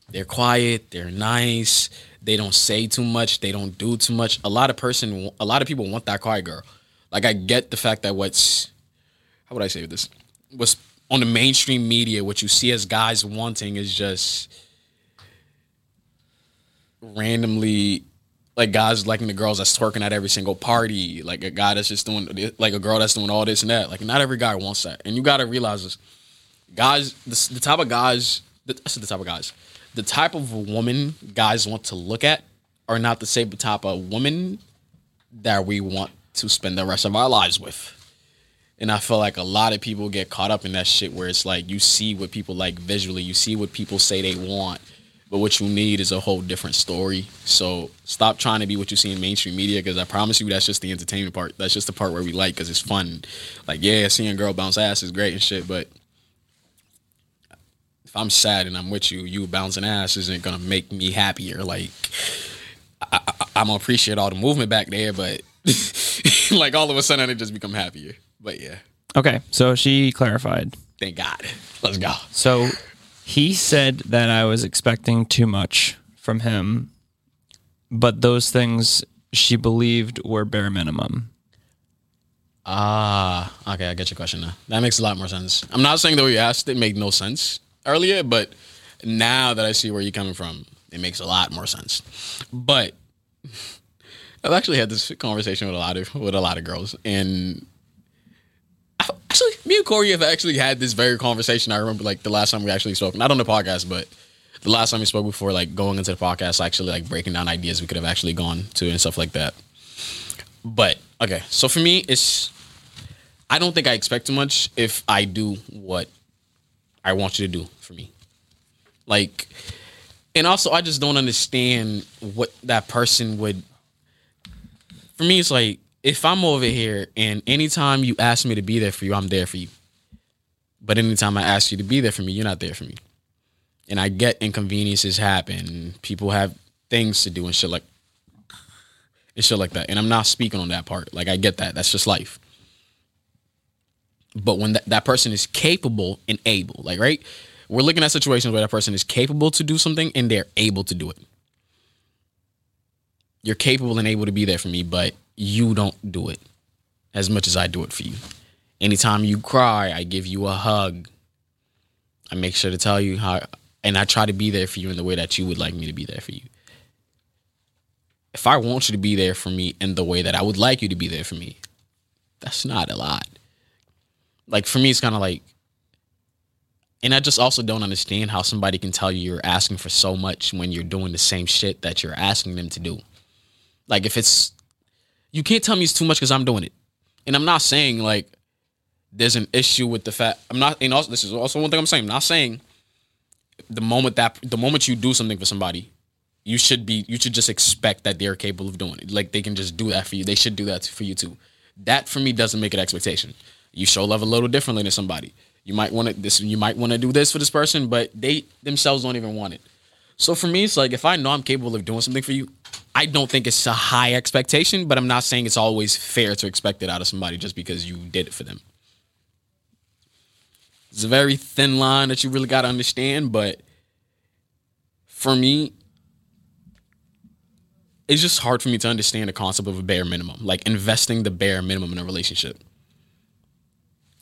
they're quiet, they're nice, they don't say too much, they don't do too much. A lot of person, a lot of people want that quiet girl. Like I get the fact that what's, how would I say this? What's on the mainstream media, what you see as guys wanting is just randomly like guys liking the girls that's twerking at every single party, like a guy that's just doing like a girl that's doing all this and that. Like not every guy wants that, and you got to realize this. Guys, the, the type of guys, the, I said the type of guys, the type of woman guys want to look at are not the same type of woman that we want to spend the rest of our lives with. And I feel like a lot of people get caught up in that shit where it's like you see what people like visually, you see what people say they want, but what you need is a whole different story. So stop trying to be what you see in mainstream media because I promise you that's just the entertainment part. That's just the part where we like because it's fun. Like, yeah, seeing a girl bounce ass is great and shit, but if I'm sad and I'm with you, you bouncing ass isn't gonna make me happier. Like, I, I, I'm gonna appreciate all the movement back there, but like all of a sudden I just become happier. But yeah, Okay, so she clarified. thank God. Let's go. So he said that I was expecting too much from him, but those things she believed were bare minimum. Ah, okay, I get your question now. That makes a lot more sense. I'm not saying the way you asked it made no sense earlier, but now that I see where you're coming from, it makes a lot more sense. But I've actually had this conversation with a lot of with a lot of girls, and actually, me and Corey have actually had this very conversation. I remember like the last time we actually spoke, not on the podcast, but the last time we spoke before like going into the podcast, actually like breaking down ideas we could have actually gone to and stuff like that. But okay, so for me, it's I don't think I expect too much if I do what I want you to do for me. Like, and also I just don't understand what that person would. For me, it's like if I'm over here and anytime you ask me to be there for you, I'm there for you. But anytime I ask you to be there for me, you're not there for me. And I get inconveniences happen. People have things to do and shit like and shit like that. And I'm not speaking on that part. Like I get that. That's just life. But when that, that person is capable and able, like right, we're looking at situations where that person is capable to do something and they're able to do it. You're capable and able to be there for me, but you don't do it as much as I do it for you. Anytime you cry, I give you a hug. I make sure to tell you how, and I try to be there for you in the way that you would like me to be there for you. If I want you to be there for me in the way that I would like you to be there for me, that's not a lot. Like for me, it's kind of like, and I just also don't understand how somebody can tell you you're asking for so much when you're doing the same shit that you're asking them to do. Like if it's, you can't tell me it's too much because I'm doing it, and I'm not saying like there's an issue with the fact I'm not. And also, this is also one thing I'm saying. I'm not saying the moment that the moment you do something for somebody, you should be you should just expect that they're capable of doing it. Like they can just do that for you. They should do that for you too. That for me doesn't make it an expectation. You show love a little differently than somebody. You might want to this. You might want to do this for this person, but they themselves don't even want it. So for me, it's like if I know I'm capable of doing something for you, I don't think it's a high expectation, but I'm not saying it's always fair to expect it out of somebody just because you did it for them. It's a very thin line that you really got to understand, but for me, it's just hard for me to understand the concept of a bare minimum, like investing the bare minimum in a relationship.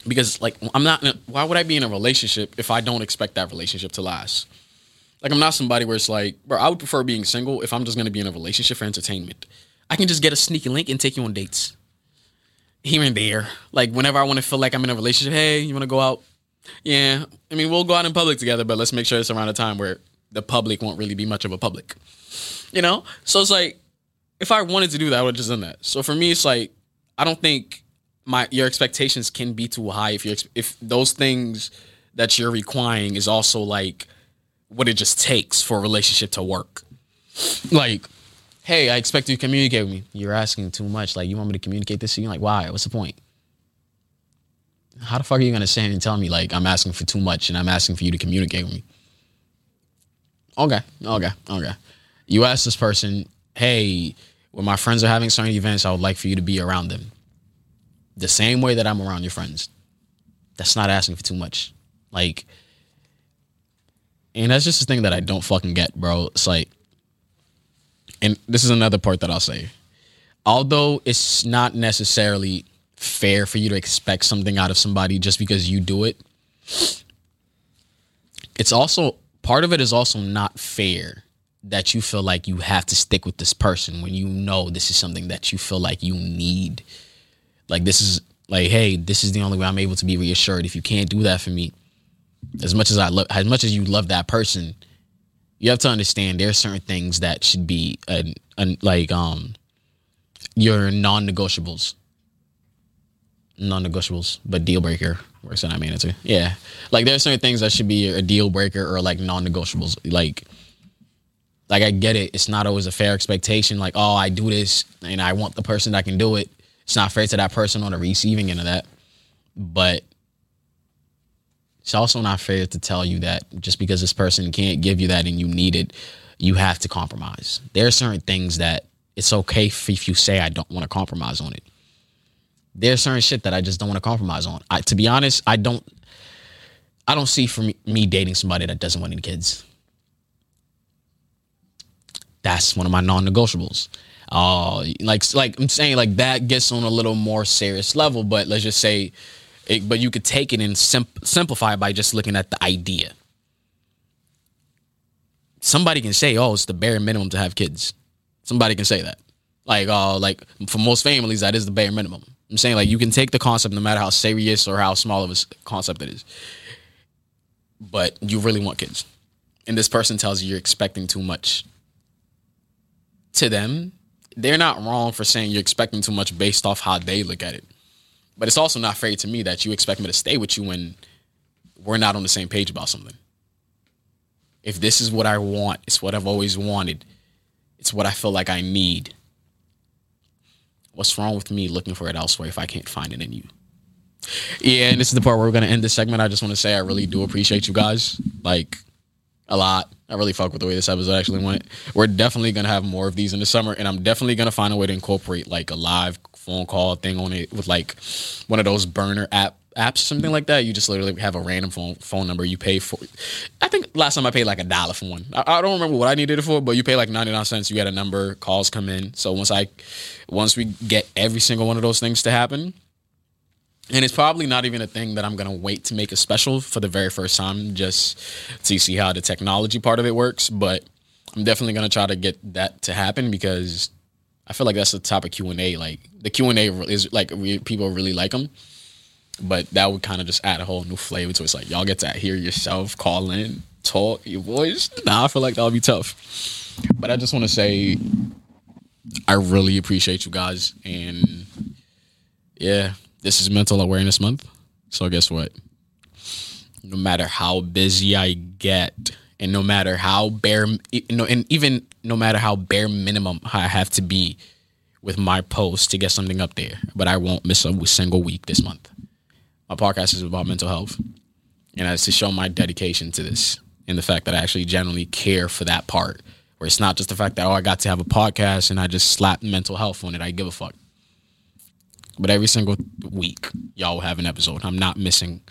Because like I'm not, a, why would I be in a relationship if I don't expect that relationship to last? Like I'm not somebody where it's like, bro, I would prefer being single if I'm just gonna be in a relationship for entertainment. I can just get a sneaky link and take you on dates here and there. Like whenever I want to feel like I'm in a relationship, hey, you want to go out? Yeah, I mean we'll go out in public together, but let's make sure it's around a time where the public won't really be much of a public. You know, so it's like if I wanted to do that, I would have just done that. So for me, it's like I don't think my your expectations can be too high if you if those things that you're requiring is also like what it just takes for a relationship to work. Like, hey, I expect you to communicate with me. You're asking too much. Like, you want me to communicate this to you? Like, why? What's the point? How the fuck are you gonna stand and tell me like I'm asking for too much and I'm asking for you to communicate with me? Okay, okay, okay. You ask this person, hey, when my friends are having certain events, I would like for you to be around them. The same way that I'm around your friends. That's not asking for too much. Like, and that's just the thing that I don't fucking get, bro. It's like, and this is another part that I'll say. Although it's not necessarily fair for you to expect something out of somebody just because you do it, it's also part of it is also not fair that you feel like you have to stick with this person when you know this is something that you feel like you need. Like this is like, hey, this is the only way I'm able to be reassured. If you can't do that for me, as much as I love, as much as you love that person, you have to understand there are certain things that should be like um your non-negotiables. Non-negotiables but deal breaker works in that manner too. Yeah. Like there are certain things that should be a deal breaker or like non-negotiables. Like like i get it. It's not always a fair expectation like oh i do this and i want the person that can do it. It's not fair to that person on the receiving end of that. But it's also not fair to tell you that just because this person can't give you that and you need it you have to compromise there are certain things that it's okay if you say i don't want to compromise on it there's certain shit that I just don't want to compromise on. I, to be honest, I don't. I don't see for me, me dating somebody that doesn't want any kids. That's one of my non-negotiables. Uh, like like I'm saying, like that gets on a little more serious level. But let's just say, it, but you could take it and simplify it by just looking at the idea. Somebody can say, "Oh, it's the bare minimum to have kids." Somebody can say that. Like, uh, like for most families, that is the bare minimum. I'm saying like you can take the concept no matter how serious or how small of a concept it is, but you really want kids, and this person tells you you're expecting too much. To them, they're not wrong for saying you're expecting too much based off how they look at it, but it's also not fair to me that you expect me to stay with you when we're not on the same page about something. If this is what I want, it's what I've always wanted. It's what I feel like I need what's wrong with me looking for it elsewhere if I can't find it in you? Yeah, and this is the part where we're gonna end this segment. I just want to say I really do appreciate you guys, like a lot. I really fuck with the way this episode actually went. We're definitely gonna have more of these in the summer, and I'm definitely gonna find a way to incorporate like a live phone call thing on it with like one of those burner app apps, or something like that. You just literally have a random phone phone number. You pay for. I think last time I paid like a dollar for one. I, I, don't remember what I needed it for, but you pay like ninety nine cents. You get a number, calls come in. So once I, once we get every single one of those things to happen, and it's probably not even a thing that I'm gonna wait to make a special for the very first time, just to see how the technology part of it works. But I'm definitely gonna try to get that to happen because I feel like that's the of Q and A. Like the Q and A is like people really like them but that would kind of just add a whole new flavor to it. It's like y'all get to hear yourself call in, talk your voice. Nah, I feel like that would be tough. But I just want to say, I really appreciate you guys, and yeah, this is Mental Awareness Month. So guess what? No matter how busy I get, and no matter how bare, you know, and even no matter how bare minimum I have to be with my post to get something up there, but I won't miss a single week this month my podcast is about mental health. And it's to show my dedication to this and the fact that I actually genuinely care for that part. Where it's not just the fact that, oh, I got to have a podcast and I just slapped mental health on it. I give a fuck. But every single week, y'all will have an episode. I'm not missing.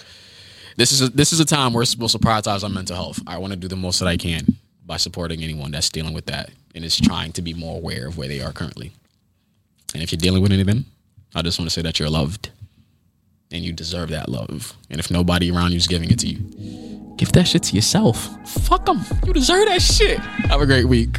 This is a, this is a time we're supposed to prioritize on mental health. I want to do the most that I can by supporting anyone that's dealing with that and is trying to be more aware of where they are currently. And if you're dealing with anything, I just want to say that you're loved and you deserve that love. And if nobody around you is giving it to you, give that shit to yourself. Fuck them. You deserve that shit. Have a great week.